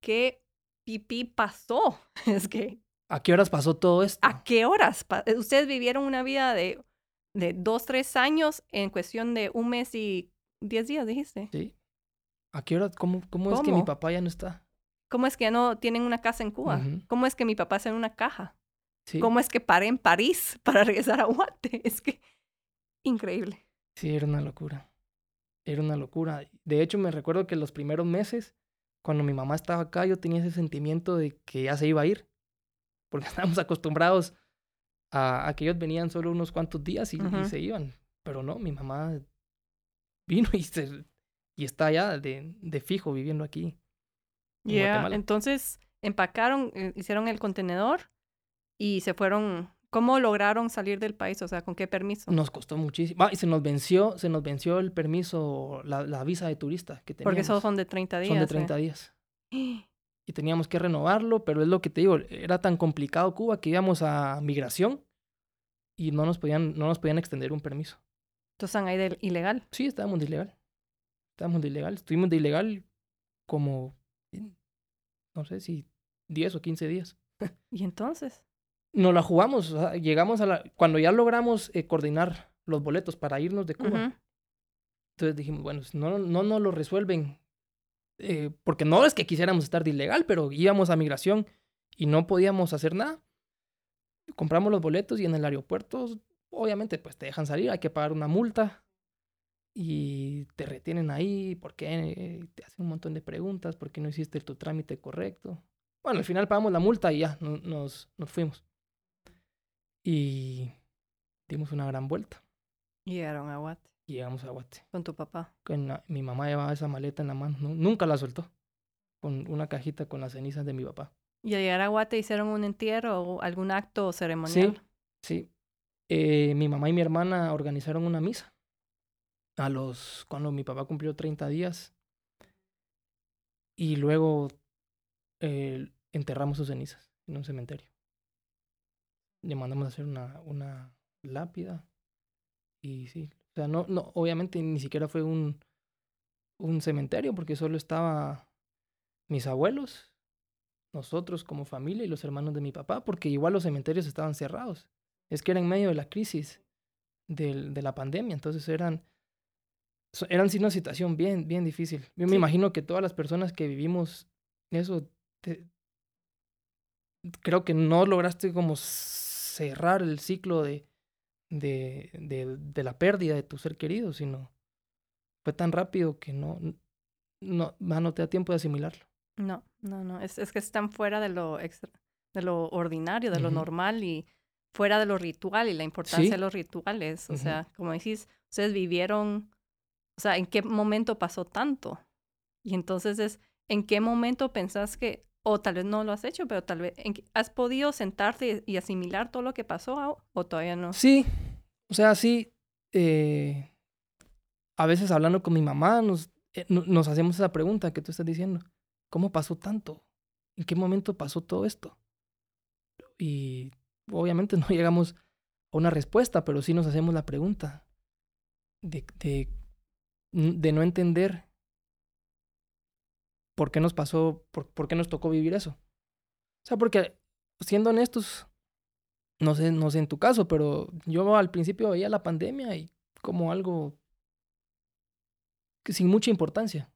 S1: ¿qué pipí pasó? (laughs) Es que,
S2: ¿A qué horas pasó todo esto?
S1: ¿a qué horas? eh, Ustedes vivieron una vida de, de dos, tres años en cuestión de un mes y diez días, dijiste.
S2: Sí. ¿A qué hora? ¿Cómo, cómo, es que mi papá ya no está?
S1: ¿Cómo es que ya no tienen una casa en Cuba? ¿Cómo es que mi papá está en una caja?
S2: Sí.
S1: ¿Cómo es que paré en París (laughs) para regresar a Guate? Es que, increíble.
S2: Sí, era una locura. Era una locura. De hecho, me recuerdo que los primeros meses, cuando mi mamá estaba acá, yo tenía ese sentimiento de que ya se iba a ir. Porque (laughs) estábamos acostumbrados a, a que ellos venían solo unos cuantos días y, y
S1: Ujú.
S2: se iban. Pero no, mi mamá vino y, se, y está ya de, de fijo viviendo aquí.
S1: Yeah,
S2: Guatemala.
S1: Entonces empacaron, eh, hicieron el contenedor y se fueron. ¿Cómo lograron salir del país? O sea, ¿con qué permiso?
S2: Nos costó muchísimo. Ah, y se nos venció, se nos venció el permiso, la, la visa de turista que teníamos.
S1: Porque esos son de 30 días.
S2: Son de
S1: eh.
S2: 30 días. (gasps) Y teníamos que renovarlo, pero es lo que te digo, era tan complicado Cuba que íbamos a migración y no nos podían, no nos podían extender un permiso.
S1: Entonces están ahí de ilegal.
S2: Sí, estábamos de ilegal. Estábamos de ilegal. Estuvimos de ilegal como, no sé si 10 o 15 días.
S1: ¿Y entonces?
S2: Nos la jugamos, o sea, llegamos a la... Cuando ya logramos eh, coordinar los boletos para irnos de Cuba, entonces dijimos, bueno, si no, no nos lo resuelven, eh, porque no es que quisiéramos estar de ilegal, pero íbamos a migración y no podíamos hacer nada. Compramos los boletos y en el aeropuerto, obviamente, pues te dejan salir, hay que pagar una multa y te retienen ahí porque te hacen un montón de preguntas, porque no hiciste tu trámite correcto. Bueno, al final pagamos la multa y ya, no- nos, nos fuimos. Y dimos una gran vuelta
S1: Y llegaron a Guate
S2: y llegamos a Guate.
S1: con tu papá.
S2: Con la- mi mamá llevaba esa maleta en la mano, nu- nunca la soltó, con una cajita con las cenizas de mi papá.
S1: ¿Y al llegar a Guate hicieron un entierro o algún acto ceremonial?
S2: Sí. Eh, mi mamá y mi hermana organizaron una misa. A los. cuando mi papá cumplió 30 días. Y luego eh, enterramos sus cenizas en un cementerio. Le mandamos a hacer una, una lápida. Y sí. O sea, no, no, obviamente ni siquiera fue un, un cementerio, porque solo estaba mis abuelos, nosotros como familia y los hermanos de mi papá, porque igual los cementerios estaban cerrados. Es que era en medio de la crisis del- de la pandemia, entonces eran, eran sí una situación bien, bien difícil. Yo me imagino que todas las personas que vivimos eso, te- creo que no lograste como cerrar el ciclo de, de, de, de la pérdida de tu ser querido, sino fue tan rápido que no, no, no te da tiempo de asimilarlo.
S1: No, no, no. Es, es que están fuera de lo extra, de lo ordinario, de lo normal y fuera de lo ritual y la importancia
S2: Sí.
S1: de los rituales. O sea, como decís, ustedes vivieron, o sea, ¿en qué momento pasó tanto? Y entonces es, ¿en qué momento pensás que, o tal vez no lo has hecho, pero tal vez, ¿en qué- ¿has podido sentarte y asimilar todo lo que pasó o- todavía no?
S2: Sí, o sea, sí. eh, a veces hablando con mi mamá nos, eh, no- nos hacemos esa pregunta que tú estás diciendo. ¿Cómo pasó tanto? ¿En qué momento pasó todo esto? Y obviamente (laughs) no llegamos a una respuesta, pero sí nos hacemos la pregunta de, de, de no entender por qué nos pasó, por, por qué nos tocó vivir eso. O sea, porque siendo honestos, no sé, no sé en tu caso, pero yo al principio veía la pandemia y como algo que sin mucha importancia,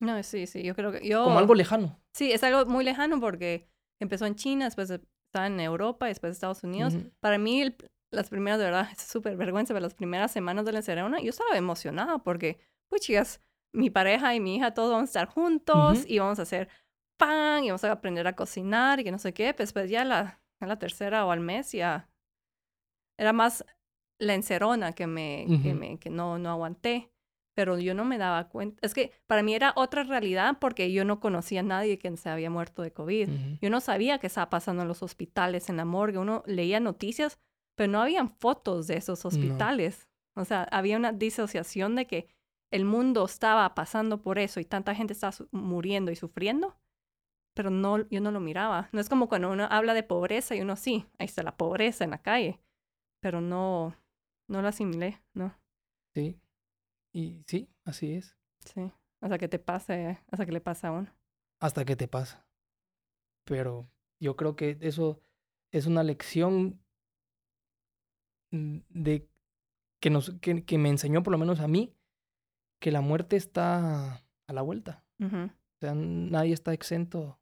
S1: No, sí, sí, yo creo que yo...
S2: como algo lejano.
S1: Sí, es algo muy lejano porque empezó en China, después estaba en Europa, después Estados Unidos. Para mí, el- las primeras, de verdad, es súper vergüenza, pero las primeras semanas de la encerrona, yo estaba emocionada porque, pues chicas, mi pareja y mi hija todos vamos a estar juntos
S2: Ujú.
S1: y vamos a hacer pan y vamos a aprender a cocinar y que no sé qué. Pues, pues ya la, la tercera o al mes ya era más la encerona que me, que me, que no, no aguanté. Pero yo no me daba cuenta. Es que para mí era otra realidad porque yo no conocía a nadie que se había muerto de COVID. Yo no sabía qué estaba pasando en los hospitales, en la morgue. Uno leía noticias, pero no habían fotos de esos hospitales. O sea, había una disociación de que el mundo estaba pasando por eso y tanta gente estaba muriendo y sufriendo, pero no, yo no lo miraba. No es como cuando uno habla de pobreza y uno sí, ahí está la pobreza en la calle, pero no, no lo asimilé, ¿no?
S2: Sí. Y sí, así es.
S1: Sí, hasta que te pase, hasta que le pasa a uno.
S2: Hasta que te pasa. Pero yo creo que eso es una lección mm, de que nos que, que me enseñó por lo menos a mí que la muerte está a la vuelta. O sea, nadie está exento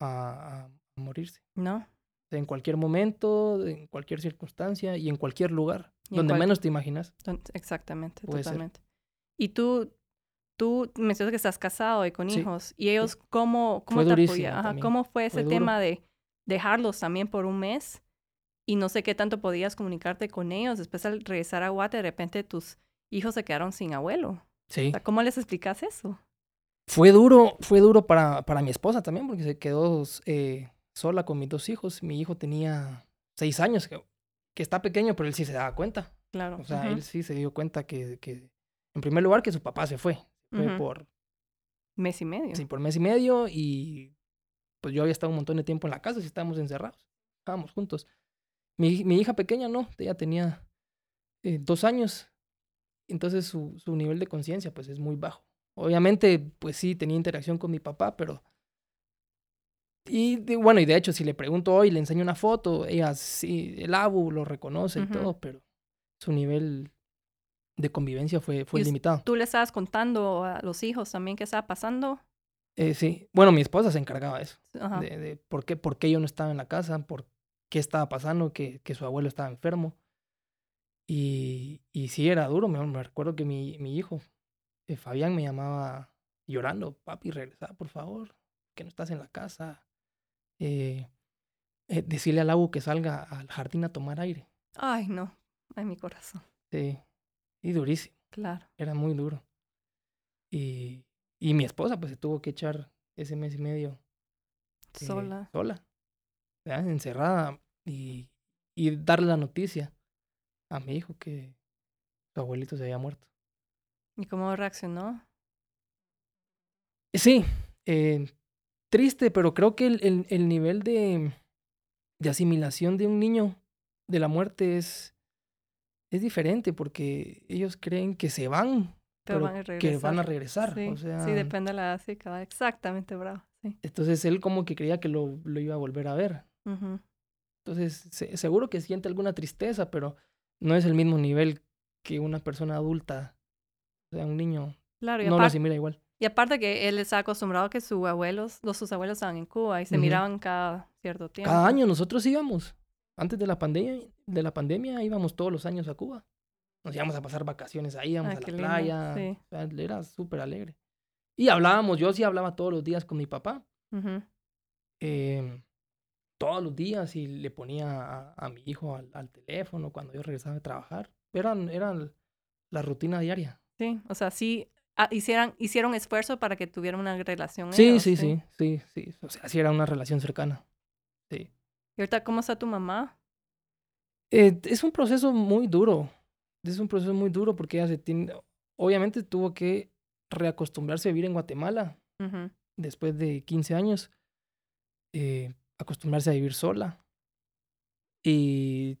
S2: a, a morirse.
S1: ¿No?
S2: En cualquier momento, en cualquier circunstancia y en cualquier lugar.
S1: Y
S2: donde
S1: cual-
S2: menos te imaginas.
S1: Exactamente,
S2: Puede ser.
S1: totalmente. Y tú, tú mencionas que estás casado y con
S2: Sí,
S1: hijos. ¿Y ellos cómo, cómo
S2: Fue
S1: te
S2: también,
S1: ¿Cómo fue ese
S2: fue
S1: tema de dejarlos también por un mes? Y no sé qué tanto podías comunicarte con ellos. Después al regresar a Guate, de repente tus hijos se quedaron sin abuelo. O
S2: Sí.
S1: sea, ¿Cómo les explicas eso?
S2: Fue duro, fue duro para, para mi esposa también, porque se quedó eh, sola con mis dos hijos. Mi hijo tenía seis años, que, que está pequeño, pero él sí se daba cuenta.
S1: Claro.
S2: O sea, él sí se dio cuenta que, que, en primer lugar, que su papá se fue. Fue por,
S1: Mes y medio.
S2: sí, por mes y medio y pues yo había estado un montón de tiempo en la casa, si estábamos encerrados, estábamos juntos. Mi, mi hija pequeña no, ella tenía eh, dos años, entonces su, su nivel de conciencia pues es muy bajo. Obviamente, pues sí, tenía interacción con mi papá, pero... Y de- bueno, y de hecho, si le pregunto hoy, le enseño una foto, ella sí, el abu lo reconoce y todo, pero su nivel de convivencia fue, fue
S1: Y
S2: limitado.
S1: ¿Tú le estabas contando a los hijos también qué estaba pasando?
S2: Eh, sí, bueno, mi esposa se encargaba de eso. De, de por, qué, por qué yo no estaba en la casa, por qué estaba pasando, que, que su abuelo estaba enfermo. Y, y sí, era duro. Me, recuerdo que mi, mi hijo, eh, Fabián, me llamaba llorando, papi, regresa, por favor, que no estás en la casa. Eh, eh, decirle al agua que salga al jardín a tomar aire.
S1: Ay, no. Ay, mi corazón.
S2: Sí, y durísimo,
S1: Claro.
S2: era muy duro. Y, y mi esposa, pues se tuvo que echar ese mes y medio eh,
S1: Sola.
S2: sola, ¿verdad? encerrada y, y darle la noticia a mi hijo que su abuelito se había muerto.
S1: ¿Y cómo reaccionó?
S2: Sí, eh, triste, pero creo que el, el- el nivel de, de asimilación de un niño de la muerte es, es diferente porque ellos creen que se van,
S1: Pero
S2: pero,
S1: van a
S2: que van a
S1: regresar. Sí,
S2: o sea,
S1: sí, depende de la edad, sí, cada- exactamente, bravo. Sí.
S2: entonces él como que creía que lo, lo iba a volver a ver. Entonces, se- seguro que siente alguna tristeza, pero no es el mismo nivel que una persona adulta. O sea, un niño
S1: Claro,
S2: no lo asimila igual.
S1: y aparte que él está acostumbrado a que sus abuelos, los sus abuelos estaban en Cuba y se miraban cada cierto tiempo.
S2: Cada año nosotros íbamos. Antes de la pandemia, de la pandemia íbamos todos los años a Cuba. nos íbamos a pasar vacaciones ahí, íbamos
S1: Ah,
S2: a la
S1: lindo,
S2: playa.
S1: sí.
S2: o sea, era súper alegre. Y hablábamos, yo sí hablaba todos los días con mi papá.
S1: Ujú.
S2: em, todos los días y le ponía a, a mi hijo al, al teléfono cuando yo regresaba de trabajar. Eran, eran la rutina diaria.
S1: Sí, o sea, sí ah, hicieran, hicieron esfuerzo para que tuvieran una relación.
S2: Sí,
S1: ellos,
S2: sí, sí, sí, sí. O sea, sí era una relación cercana. Sí.
S1: ¿Y ahorita cómo está tu mamá?
S2: Eh, es un proceso muy duro. Es un proceso muy duro porque ella se tiene, obviamente tuvo que reacostumbrarse a vivir en Guatemala después de 15 años, eh, acostumbrarse a vivir sola. Y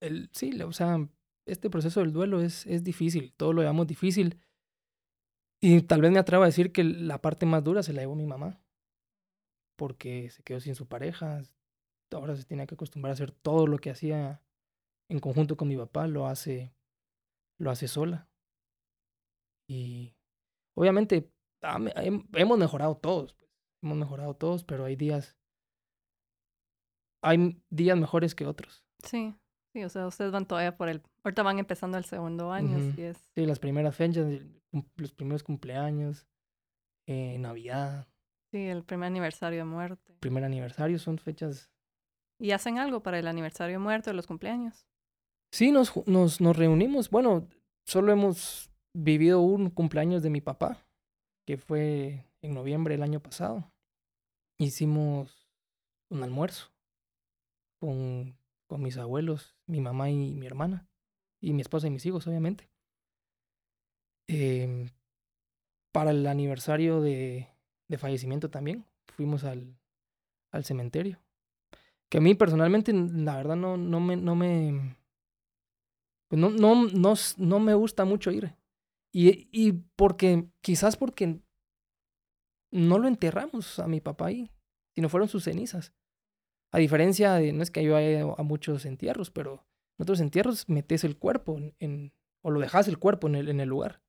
S2: el, sí, o sea, este proceso del duelo es, es difícil, todo lo llamamos difícil. Y tal vez me atrevo a decir que la parte más dura se la llevó mi mamá, porque se quedó sin su pareja, ahora se tiene que acostumbrar a hacer todo lo que hacía en conjunto con mi papá, lo hace, lo hace sola. Y obviamente hemos mejorado todos, pues, hemos mejorado todos, pero hay días, hay días mejores que otros.
S1: Sí, sí, o sea, ustedes van todavía por el... Ahorita van empezando el segundo año, sí es...
S2: Sí, las primeras fechas, los primeros cumpleaños, eh, Navidad,
S1: Sí, el primer aniversario de muerte.
S2: primer aniversario, son fechas.
S1: ¿Y hacen algo para el aniversario de muerte o los cumpleaños?
S2: Sí, nos, nos, nos reunimos. Bueno, solo hemos vivido un cumpleaños de mi papá, que fue en noviembre del año pasado. Hicimos un almuerzo con, con mis abuelos, mi mamá y mi hermana, y mi esposa y mis hijos, obviamente. Em, para el aniversario de, de fallecimiento también, fuimos al, al cementerio. Que a mí personalmente, la verdad, no, no me, no me, pues no, no, no, no me gusta mucho ir. Y, y porque, quizás porque no lo enterramos a mi papá ahí, sino fueron sus cenizas. A diferencia de, no es que yo haya ido a muchos entierros, pero en otros entierros metes el cuerpo en, en- o lo dejas el cuerpo en el, en el lugar.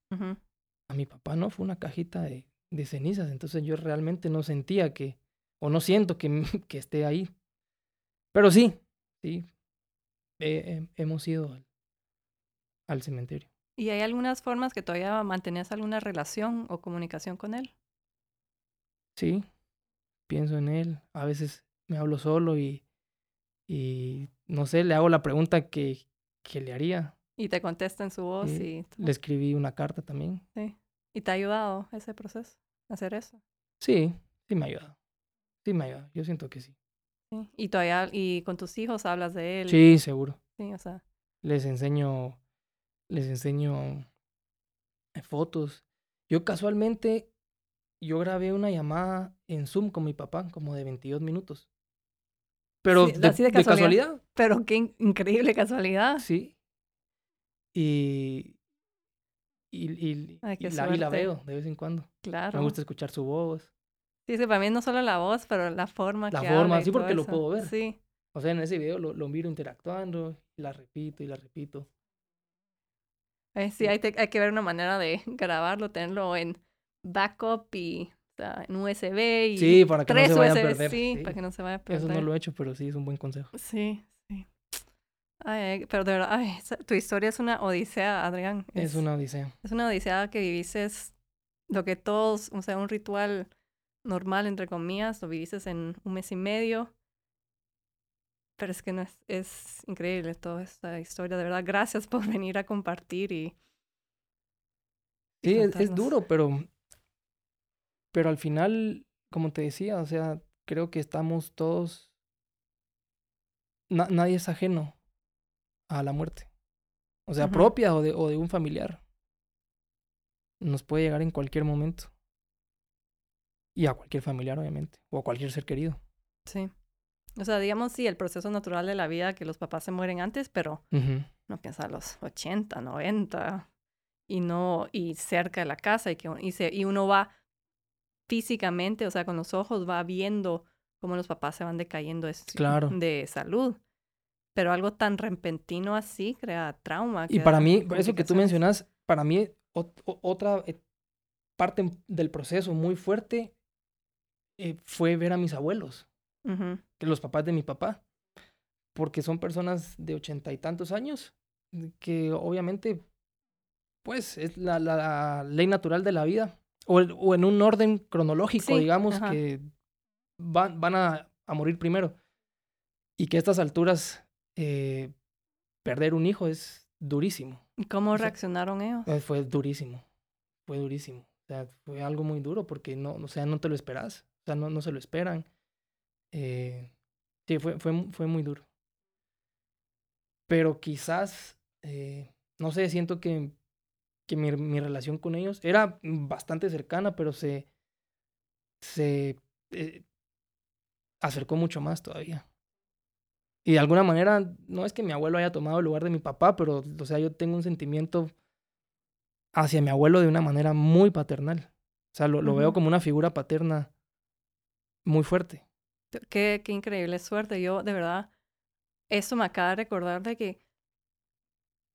S2: A mi papá no, fue una cajita de, de cenizas, entonces yo realmente no sentía que, o no siento que, (laughs) que esté ahí. Pero sí, sí, eh, eh, hemos ido al, al cementerio.
S1: ¿Y hay algunas formas que todavía mantenías alguna relación o comunicación con él?
S2: Sí, pienso en él, a veces me hablo solo y, y no sé, le hago la pregunta que, que le haría.
S1: Y te contesta en su voz y...
S2: Le escribí una carta también.
S1: Sí. ¿Y te ha ayudado ese proceso? Hacer eso.
S2: Sí, sí me ha ayudado. Sí me ha ayudado, yo siento que sí.
S1: Sí. Y todavía, y con tus hijos hablas de él.
S2: Sí, seguro.
S1: Sí, o sea,
S2: les enseño, les enseño eh, fotos. Yo casualmente, yo grabé una llamada en Zoom con mi papá, como de 22 minutos. Pero
S1: Sí,
S2: de,
S1: casualidad. pero qué in- increíble casualidad.
S2: sí. Y, y, y,
S1: Ay, qué
S2: y la, y la veo de vez en cuando.
S1: Claro.
S2: Me gusta escuchar su voz.
S1: Sí, es que para mí no solo la voz, pero la forma
S2: La
S1: que
S2: forma, sí, porque lo puedo ver.
S1: Sí.
S2: O sea, en ese video lo, lo miro interactuando, y la repito y la repito.
S1: Eh, sí, hay, te- hay que ver una manera de (laughs) grabarlo, tenerlo en backup y en USB y
S2: Sí, para que no
S1: tres
S2: se vaya a
S1: USB,
S2: perder.
S1: Sí,
S2: sí.
S1: para que no se vaya a perder.
S2: Eso no lo he hecho, pero sí es un buen consejo.
S1: Sí, sí. Ay, pero de verdad, ay, tu historia es una odisea, Adrián.
S2: Es una odisea.
S1: Es una odisea que viviste lo que todos, o sea, un ritual normal, entre comillas, lo viviste en un mes y medio. Pero es que no es, es increíble toda esta historia, de verdad. Gracias por (laughs) venir a compartir y...
S2: Sí, es, es duro, pero, pero al final, como te decía, o sea, creo que estamos todos, na- nadie es ajeno a la muerte. O sea, propia o de, o de un familiar. Nos puede llegar en cualquier momento. Y a cualquier familiar, obviamente. O a cualquier ser querido.
S1: Sí. O sea, digamos, sí, el proceso natural de la vida, que los papás se mueren antes, pero no piensa a los 80, 90 y no y cerca de la casa y que y, se, y uno va físicamente, o sea, con los ojos va viendo cómo los papás se van decayendo es-
S2: Claro.
S1: de salud. Pero algo tan repentino así crea trauma.
S2: Y para mí, eso que tú mencionas, para mí, o- otra eh, parte del proceso muy fuerte eh, fue ver a mis abuelos. Que los papás de mi papá, porque son personas de ochenta y tantos años que obviamente, pues, es la, la ley natural de la vida. O, o en un orden cronológico,
S1: Sí,
S2: digamos,
S1: ajá.
S2: que van, van a, a morir primero. Y que a estas alturas eh, perder un hijo es durísimo.
S1: ¿Y cómo
S2: O sea,
S1: reaccionaron ellos?
S2: Eh, Fue durísimo. Fue durísimo. O sea, fue algo muy duro porque no, o sea, no te lo esperas. O sea, no, no se lo esperan. Eh, sí, fue, fue, fue muy duro. Pero quizás, eh, no sé, siento que, que mi, mi relación con ellos era bastante cercana, pero se, se eh, acercó mucho más todavía. Y de alguna manera, no es que mi abuelo haya tomado el lugar de mi papá, pero, o sea, yo tengo un sentimiento hacia mi abuelo de una manera muy paternal. O sea, lo, lo veo como una figura paterna muy fuerte.
S1: Qué, qué increíble suerte. Yo, de verdad, eso me acaba de recordar de que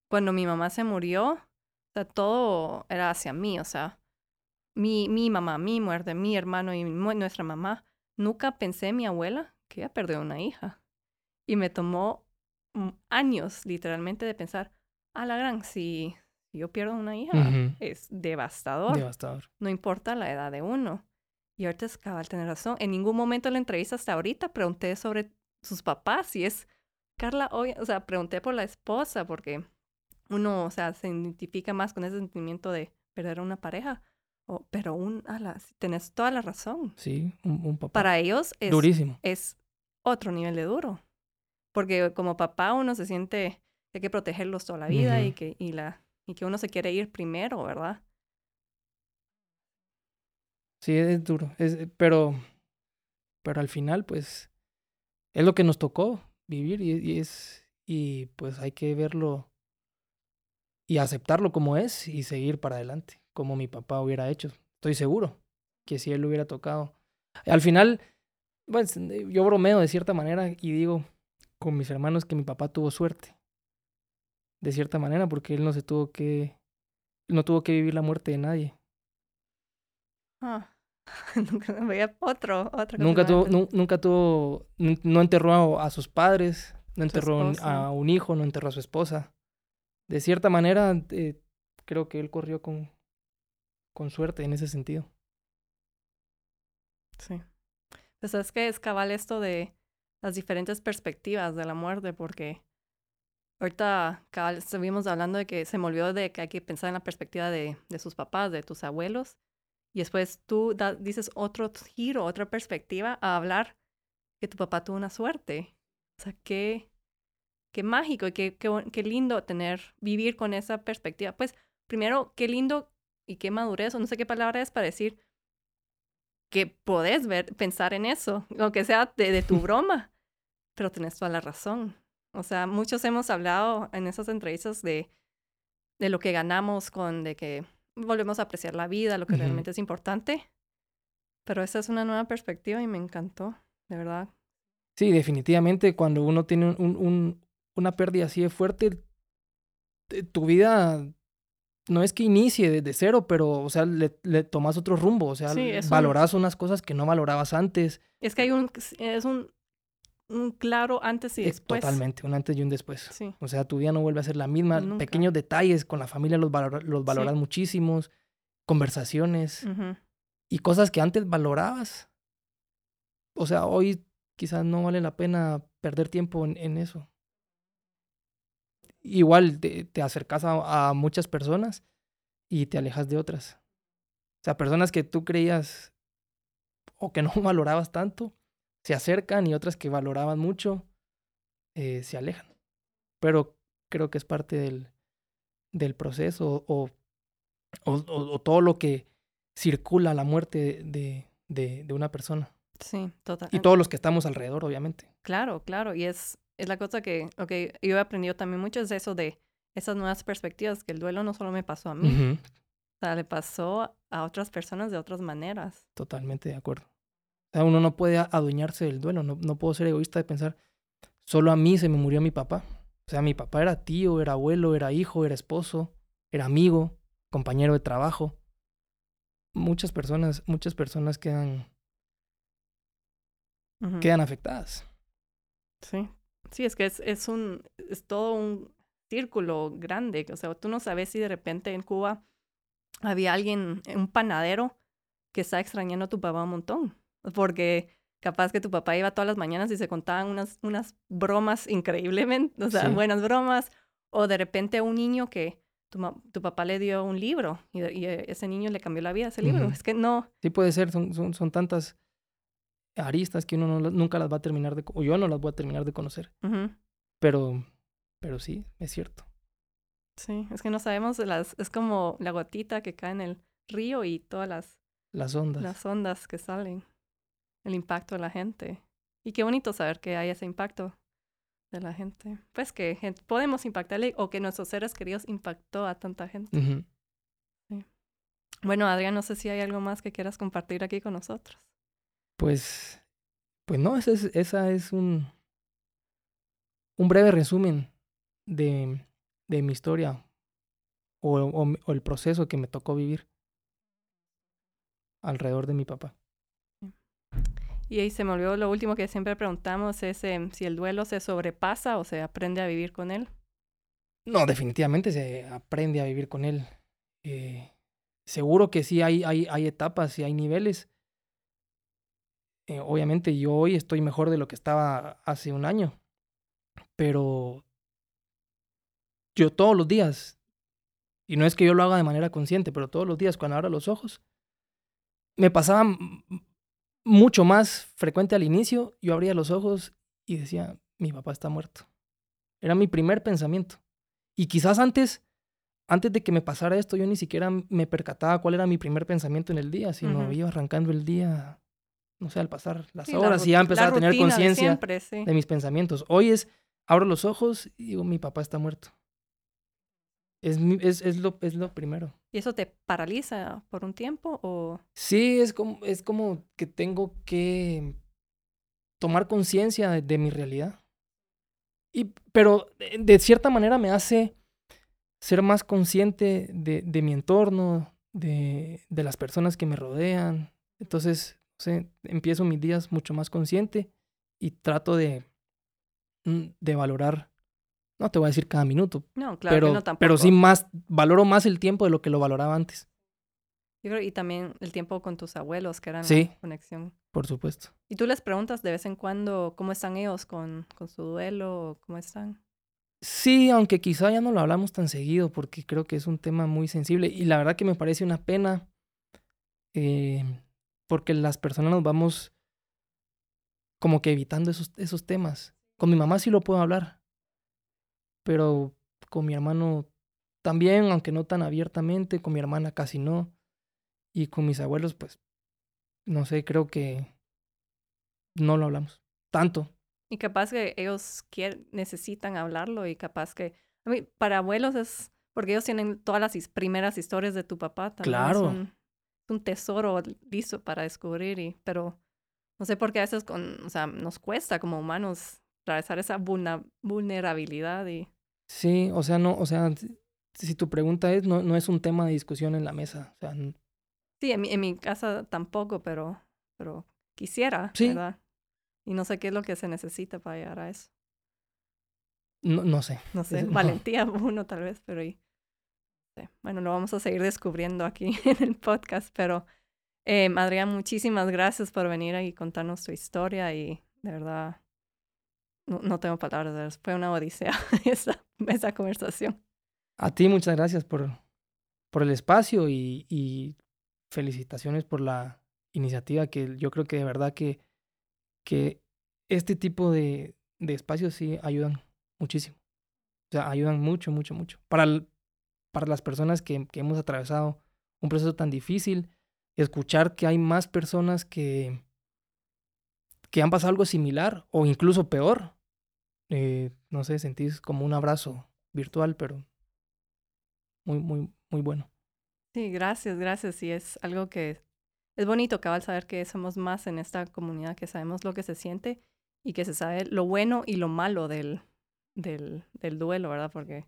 S1: cuando mi mamá se murió, o sea, todo era hacia mí, o sea, mi, mi mamá, mi muerte, mi hermano y mu- nuestra mamá. Nunca pensé en mi abuela que ella perdió una hija. Y me tomó mm, años, literalmente, de pensar, a la gran, si yo pierdo una hija, es devastador
S2: Devastador.
S1: no importa la edad de uno. Y ahorita es cabal tener razón. En ningún momento en la entrevista hasta ahorita pregunté sobre sus papás. Y es, Carla, hoy, o sea, pregunté por la esposa porque uno, o sea, se identifica más con ese sentimiento de perder a una pareja. O, pero un, ala, tenés toda la razón.
S2: Sí, un, un papá.
S1: Para ellos es,
S2: Durísimo.
S1: es otro nivel de duro. Porque como papá uno se siente que hay que protegerlos toda la vida y, que, y, la, y que uno se quiere ir primero, ¿verdad?
S2: Sí, es duro. Es, eh, pero, pero al final, pues, es lo que nos tocó vivir y, y es, y pues hay que verlo y aceptarlo como es y seguir para adelante, como mi papá hubiera hecho. Estoy seguro que si él hubiera tocado. Al final, pues, yo bromeo de cierta manera y digo con mis hermanos que mi papá tuvo suerte. De cierta manera, porque él no se tuvo que, no tuvo que vivir la muerte de nadie.
S1: Ah, (laughs) nunca veía otro, otra cosa
S2: Nunca tuvo, nunca tuvo, no enterró a sus padres, no enterró a un hijo, no enterró a su esposa. De cierta manera, eh, creo que él corrió con, con suerte en ese sentido.
S1: Sí. Pues es que es cabal esto de las diferentes perspectivas de la muerte, porque ahorita cabal estuvimos hablando de que se me olvidó de que hay que pensar en la perspectiva de, de sus papás, de tus abuelos, y después tú dices otro giro, otra perspectiva a hablar que tu papá tuvo una suerte. O sea, qué, qué mágico y qué, qué, lindo tener, vivir con esa perspectiva. Pues primero, qué lindo y qué madurez, o no sé qué palabra es para decir que podés ver, pensar en eso, aunque sea de, de tu broma, pero tenés toda la razón. O sea, muchos hemos hablado en esas entrevistas de, de lo que ganamos con, de que volvemos a apreciar la vida, lo que realmente es importante. Pero esa es una nueva perspectiva y me encantó, de verdad.
S2: Sí, definitivamente cuando uno tiene un- una pérdida así de fuerte, te- tu vida no es que inicie desde cero, pero, o sea, le, le tomas otro rumbo, o sea,
S1: Sí, un-
S2: valoras unas cosas que no valorabas antes.
S1: Es que hay un, es un, un claro antes y
S2: Eh,
S1: después.
S2: Totalmente, un antes y un después.
S1: Sí,
S2: O sea, tu vida no vuelve a ser la misma.
S1: Nunca.
S2: Pequeños detalles con la familia los, valora- los valoras muchísimos. Conversaciones y cosas que antes valorabas. O sea, hoy quizás no vale la pena perder tiempo en, en eso. Igual te, te acercas a, a muchas personas y te alejas de otras. O sea, personas que tú creías o que (laughs) no valorabas tanto, se acercan y otras que valoraban mucho, eh, se alejan. Pero creo que es parte del, del proceso o, o, o- o todo lo que circula la muerte de, de, de una persona.
S1: sí, total.
S2: Y todos los que estamos alrededor, obviamente.
S1: Claro, claro. Y es, es la cosa que, que yo he aprendido también mucho es eso de esas nuevas perspectivas, que el duelo no solo me pasó a mí,
S2: Ujú,
S1: o sea, le pasó a otras personas de otras maneras.
S2: Totalmente de acuerdo. O sea, uno no puede adueñarse del duelo. No, no puedo ser egoísta de pensar, solo a mí se me murió mi papá. O sea, mi papá era tío, era abuelo, era hijo, era esposo, era amigo, compañero de trabajo. Muchas personas, muchas personas quedan, quedan afectadas.
S1: Sí. Sí, es que es, es un, es todo un círculo grande. O sea, tú no sabes si de repente en Cuba había alguien, un panadero, que está extrañando a tu papá un montón. Porque capaz que tu papá iba todas las mañanas y se contaban unas, unas bromas increíblemente, o sea, buenas bromas. O de repente un niño que tu, tu papá le dio un libro y, y, ese niño le cambió la vida ese libro. Es que no.
S2: Sí, puede ser, son, son, son tantas aristas que uno nunca las va a terminar de, o yo no las voy a terminar de conocer. Pero, pero sí, es cierto.
S1: Sí, es que no sabemos, las, es como la gotita que cae en el río y todas las...
S2: Las ondas.
S1: Las ondas que salen, el impacto de la gente. Y qué bonito saber que hay ese impacto de la gente. Pues que podemos impactarle o que nuestros seres queridos impactó a tanta gente. sí. Bueno, Adrián, no sé si hay algo más que quieras compartir aquí con nosotros.
S2: Pues, pues no, esa es, esa es un, un breve resumen de, de mi historia o, o, el proceso que me tocó vivir alrededor de mi papá.
S1: Y ahí se me olvidó lo último que siempre preguntamos es eh, si el duelo se sobrepasa o se aprende a vivir con él.
S2: No, definitivamente se aprende a vivir con él. Eh, seguro que sí hay, hay, hay etapas y hay niveles, eh, obviamente yo hoy estoy mejor de lo que estaba hace un año, pero yo todos los días, y no es que yo lo haga de manera consciente, pero todos los días cuando abro los ojos, me pasaba mucho más frecuente al inicio, yo abría los ojos y decía, mi papá está muerto. Era mi primer pensamiento. Y quizás antes, antes de que me pasara esto, yo ni siquiera me percataba cuál era mi primer pensamiento en el día, sino iba arrancando el día no sé, al pasar las horas y ya empezar a tener conciencia de, mis pensamientos. Hoy es, abro los ojos y digo, mi papá está muerto. Es, es, es, lo, es lo primero.
S1: ¿Y eso te paraliza por un tiempo o...?
S2: Sí, es como, es como que tengo que tomar conciencia de, mi realidad. Y, pero de, cierta manera me hace ser más consciente de, de mi entorno, de, de las personas que me rodean. Entonces, empiezo mis días mucho más consciente y trato de, mm, de valorar, no te voy a decir cada minuto,
S1: no, claro
S2: pero,
S1: que no, tampoco.
S2: pero sí más, valoro más el tiempo de lo que lo valoraba antes.
S1: Yo creo, y también el tiempo con tus abuelos, que eran
S2: sí,
S1: conexión.
S2: Por supuesto.
S1: ¿Y tú les preguntas de vez en cuando cómo están ellos con, con su duelo, cómo están?
S2: Sí, aunque quizá ya no lo hablamos tan seguido porque creo que es un tema muy sensible y la verdad que me parece una pena eh, porque las personas nos vamos como que evitando esos, esos temas. Con mi mamá sí lo puedo hablar, pero con mi hermano también, aunque no tan abiertamente, con mi hermana casi no, y con mis abuelos, pues, no sé, creo que no lo hablamos tanto.
S1: Y capaz que ellos quieren, necesitan hablarlo y capaz que, a mí, para abuelos es, porque ellos tienen todas las primeras historias de tu papá. También
S2: claro
S1: un tesoro listo para descubrir, y, pero no sé por qué a veces con, o sea, nos cuesta como humanos atravesar esa vulnerabilidad y...
S2: Sí, o sea, no, o sea, si tu pregunta es, no, no es un tema de discusión en la mesa, o sea...
S1: Sí, en mi, en mi casa tampoco, pero, pero quisiera, ¿verdad? Y no sé qué es lo que se necesita para llegar a eso.
S2: No, no sé.
S1: No sé, (laughs) valentía uno tal vez, pero... Y, bueno, lo vamos a seguir descubriendo aquí (laughs) en el podcast, pero eh, Adrián, muchísimas gracias por venir y contarnos tu historia y de verdad no, no tengo palabras, fue una odisea (laughs) esa, esa conversación.
S2: A ti muchas gracias por, por el espacio y, y felicitaciones por la iniciativa que yo creo que de verdad que, que este tipo de, de espacios sí ayudan muchísimo. O sea, ayudan mucho, mucho, mucho. Para, para las personas que, hemos atravesado un proceso tan difícil, escuchar que hay más personas que, que han pasado algo similar o incluso peor. Eh, no sé, sentís como un abrazo virtual, pero muy, muy, muy bueno.
S1: Sí, gracias, gracias. Y es algo que es bonito, cabal, saber que somos más en esta comunidad, que sabemos lo que se siente y que se sabe lo bueno y lo malo del, del duelo, ¿verdad? Porque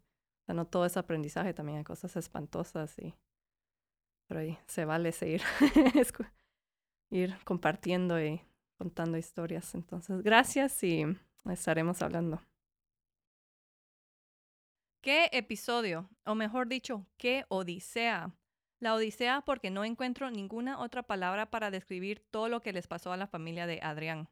S1: no todo es aprendizaje, también hay cosas espantosas y pero ahí se vale seguir (laughs) ir compartiendo y contando historias. Entonces, gracias y estaremos hablando. ¿Qué episodio? O mejor dicho, ¿qué odisea? La odisea porque no encuentro ninguna otra palabra para describir todo lo que les pasó a la familia de Adrián.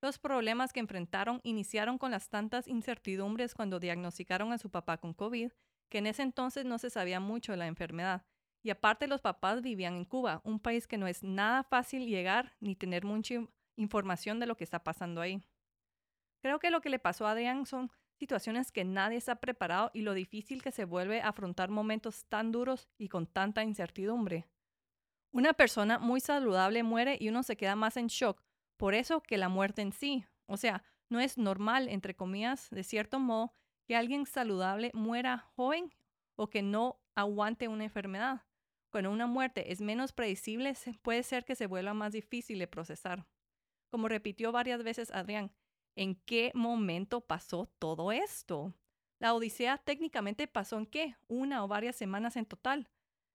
S1: Los problemas que enfrentaron iniciaron con las tantas incertidumbres cuando diagnosticaron a su papá con COVID, que en ese entonces no se sabía mucho de la enfermedad. Y aparte los papás vivían en Cuba, un país que no es nada fácil llegar ni tener mucha información de lo que está pasando ahí. Creo que lo que le pasó a Adrián son situaciones que nadie está preparado y lo difícil que se vuelve a afrontar momentos tan duros y con tanta incertidumbre. Una persona muy saludable muere y uno se queda más en shock por eso que la muerte en sí, o sea, no es normal, entre comillas, de cierto modo, que alguien saludable muera joven o que no aguante una enfermedad. Cuando una muerte es menos predecible, puede ser que se vuelva más difícil de procesar. Como repitió varias veces Adrián, ¿en qué momento pasó todo esto? La Odisea técnicamente pasó en qué? Una o varias semanas en total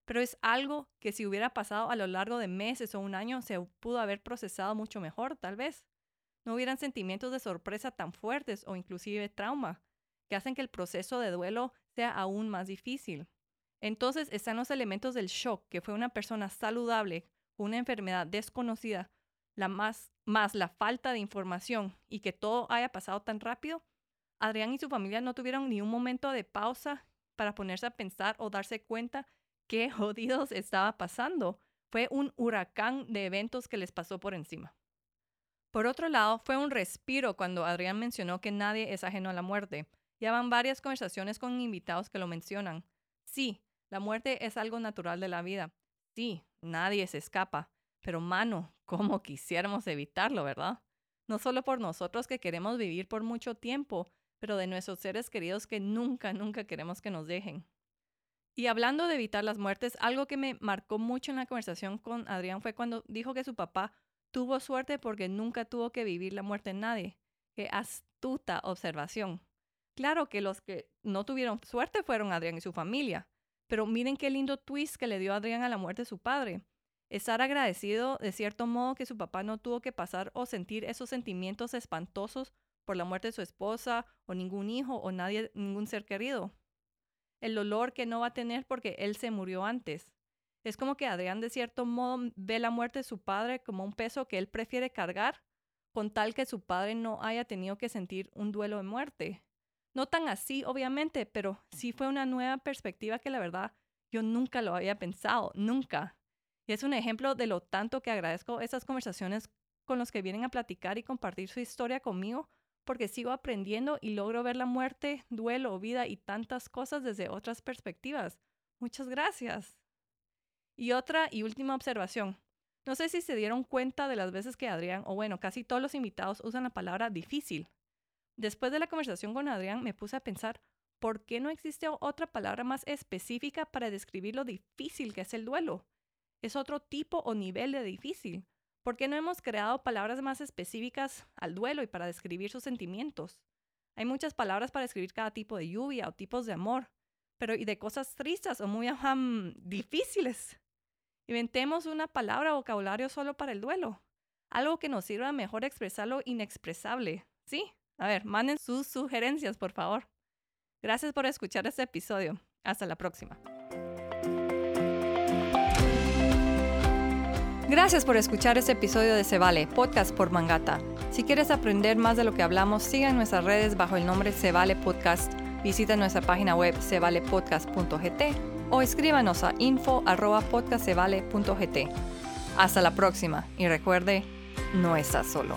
S1: pero es algo que si hubiera pasado a lo largo de meses o un año se pudo haber procesado mucho mejor, tal vez. No hubieran sentimientos de sorpresa tan fuertes o inclusive trauma, que hacen que el proceso de duelo sea aún más difícil. Entonces están los elementos del shock, que fue una persona saludable una enfermedad desconocida, la más, más la falta de información y que todo haya pasado tan rápido. Adrián y su familia no tuvieron ni un momento de pausa para ponerse a pensar o darse cuenta qué jodidos estaba pasando. Fue un huracán de eventos que les pasó por encima. Por otro lado, fue un respiro cuando Adrián mencionó que nadie es ajeno a la muerte. Ya van varias conversaciones con invitados que lo mencionan. Sí, la muerte es algo natural de la vida. Sí, nadie se escapa. Pero mano, ¿cómo quisiéramos evitarlo, verdad? No solo por nosotros que queremos vivir por mucho tiempo, pero de nuestros seres queridos que nunca, nunca queremos que nos dejen. Y hablando de evitar las muertes, algo que me marcó mucho en la conversación con Adrián fue cuando dijo que su papá tuvo suerte porque nunca tuvo que vivir la muerte en nadie. Qué astuta observación. Claro que los que no tuvieron suerte fueron Adrián y su familia, pero miren qué lindo twist que le dio Adrián a la muerte de su padre. Estar agradecido de cierto modo que su papá no tuvo que pasar o sentir esos sentimientos espantosos por la muerte de su esposa o ningún hijo o nadie, ningún ser querido el dolor que no va a tener porque él se murió antes. Es como que Adrián de cierto modo ve la muerte de su padre como un peso que él prefiere cargar con tal que su padre no haya tenido que sentir un duelo de muerte. No tan así, obviamente, pero sí fue una nueva perspectiva que la verdad yo nunca lo había pensado, nunca. Y es un ejemplo de lo tanto que agradezco esas conversaciones con los que vienen a platicar y compartir su historia conmigo, porque sigo aprendiendo y logro ver la muerte, duelo, vida y tantas cosas desde otras perspectivas. Muchas gracias. Y otra y última observación. No sé si se dieron cuenta de las veces que Adrián, o bueno, casi todos los invitados usan la palabra difícil. Después de la conversación con Adrián me puse a pensar, ¿por qué no existe otra palabra más específica para describir lo difícil que es el duelo? Es otro tipo o nivel de difícil. ¿Por qué no hemos creado palabras más específicas al duelo y para describir sus sentimientos? Hay muchas palabras para describir cada tipo de lluvia o tipos de amor, pero y de cosas tristes o muy difíciles. Inventemos una palabra o vocabulario solo para el duelo, algo que nos sirva mejor expresar lo inexpresable. ¿Sí? A ver, manden sus sugerencias, por favor. Gracias por escuchar este episodio. Hasta la próxima. Gracias por escuchar este episodio de Se Vale, podcast por Mangata. Si quieres aprender más de lo que hablamos, siga en nuestras redes bajo el nombre Se Vale Podcast, visita nuestra página web sevalepodcast.gt o escríbanos a info.podcastsevale.gt. Hasta la próxima y recuerde, no estás solo.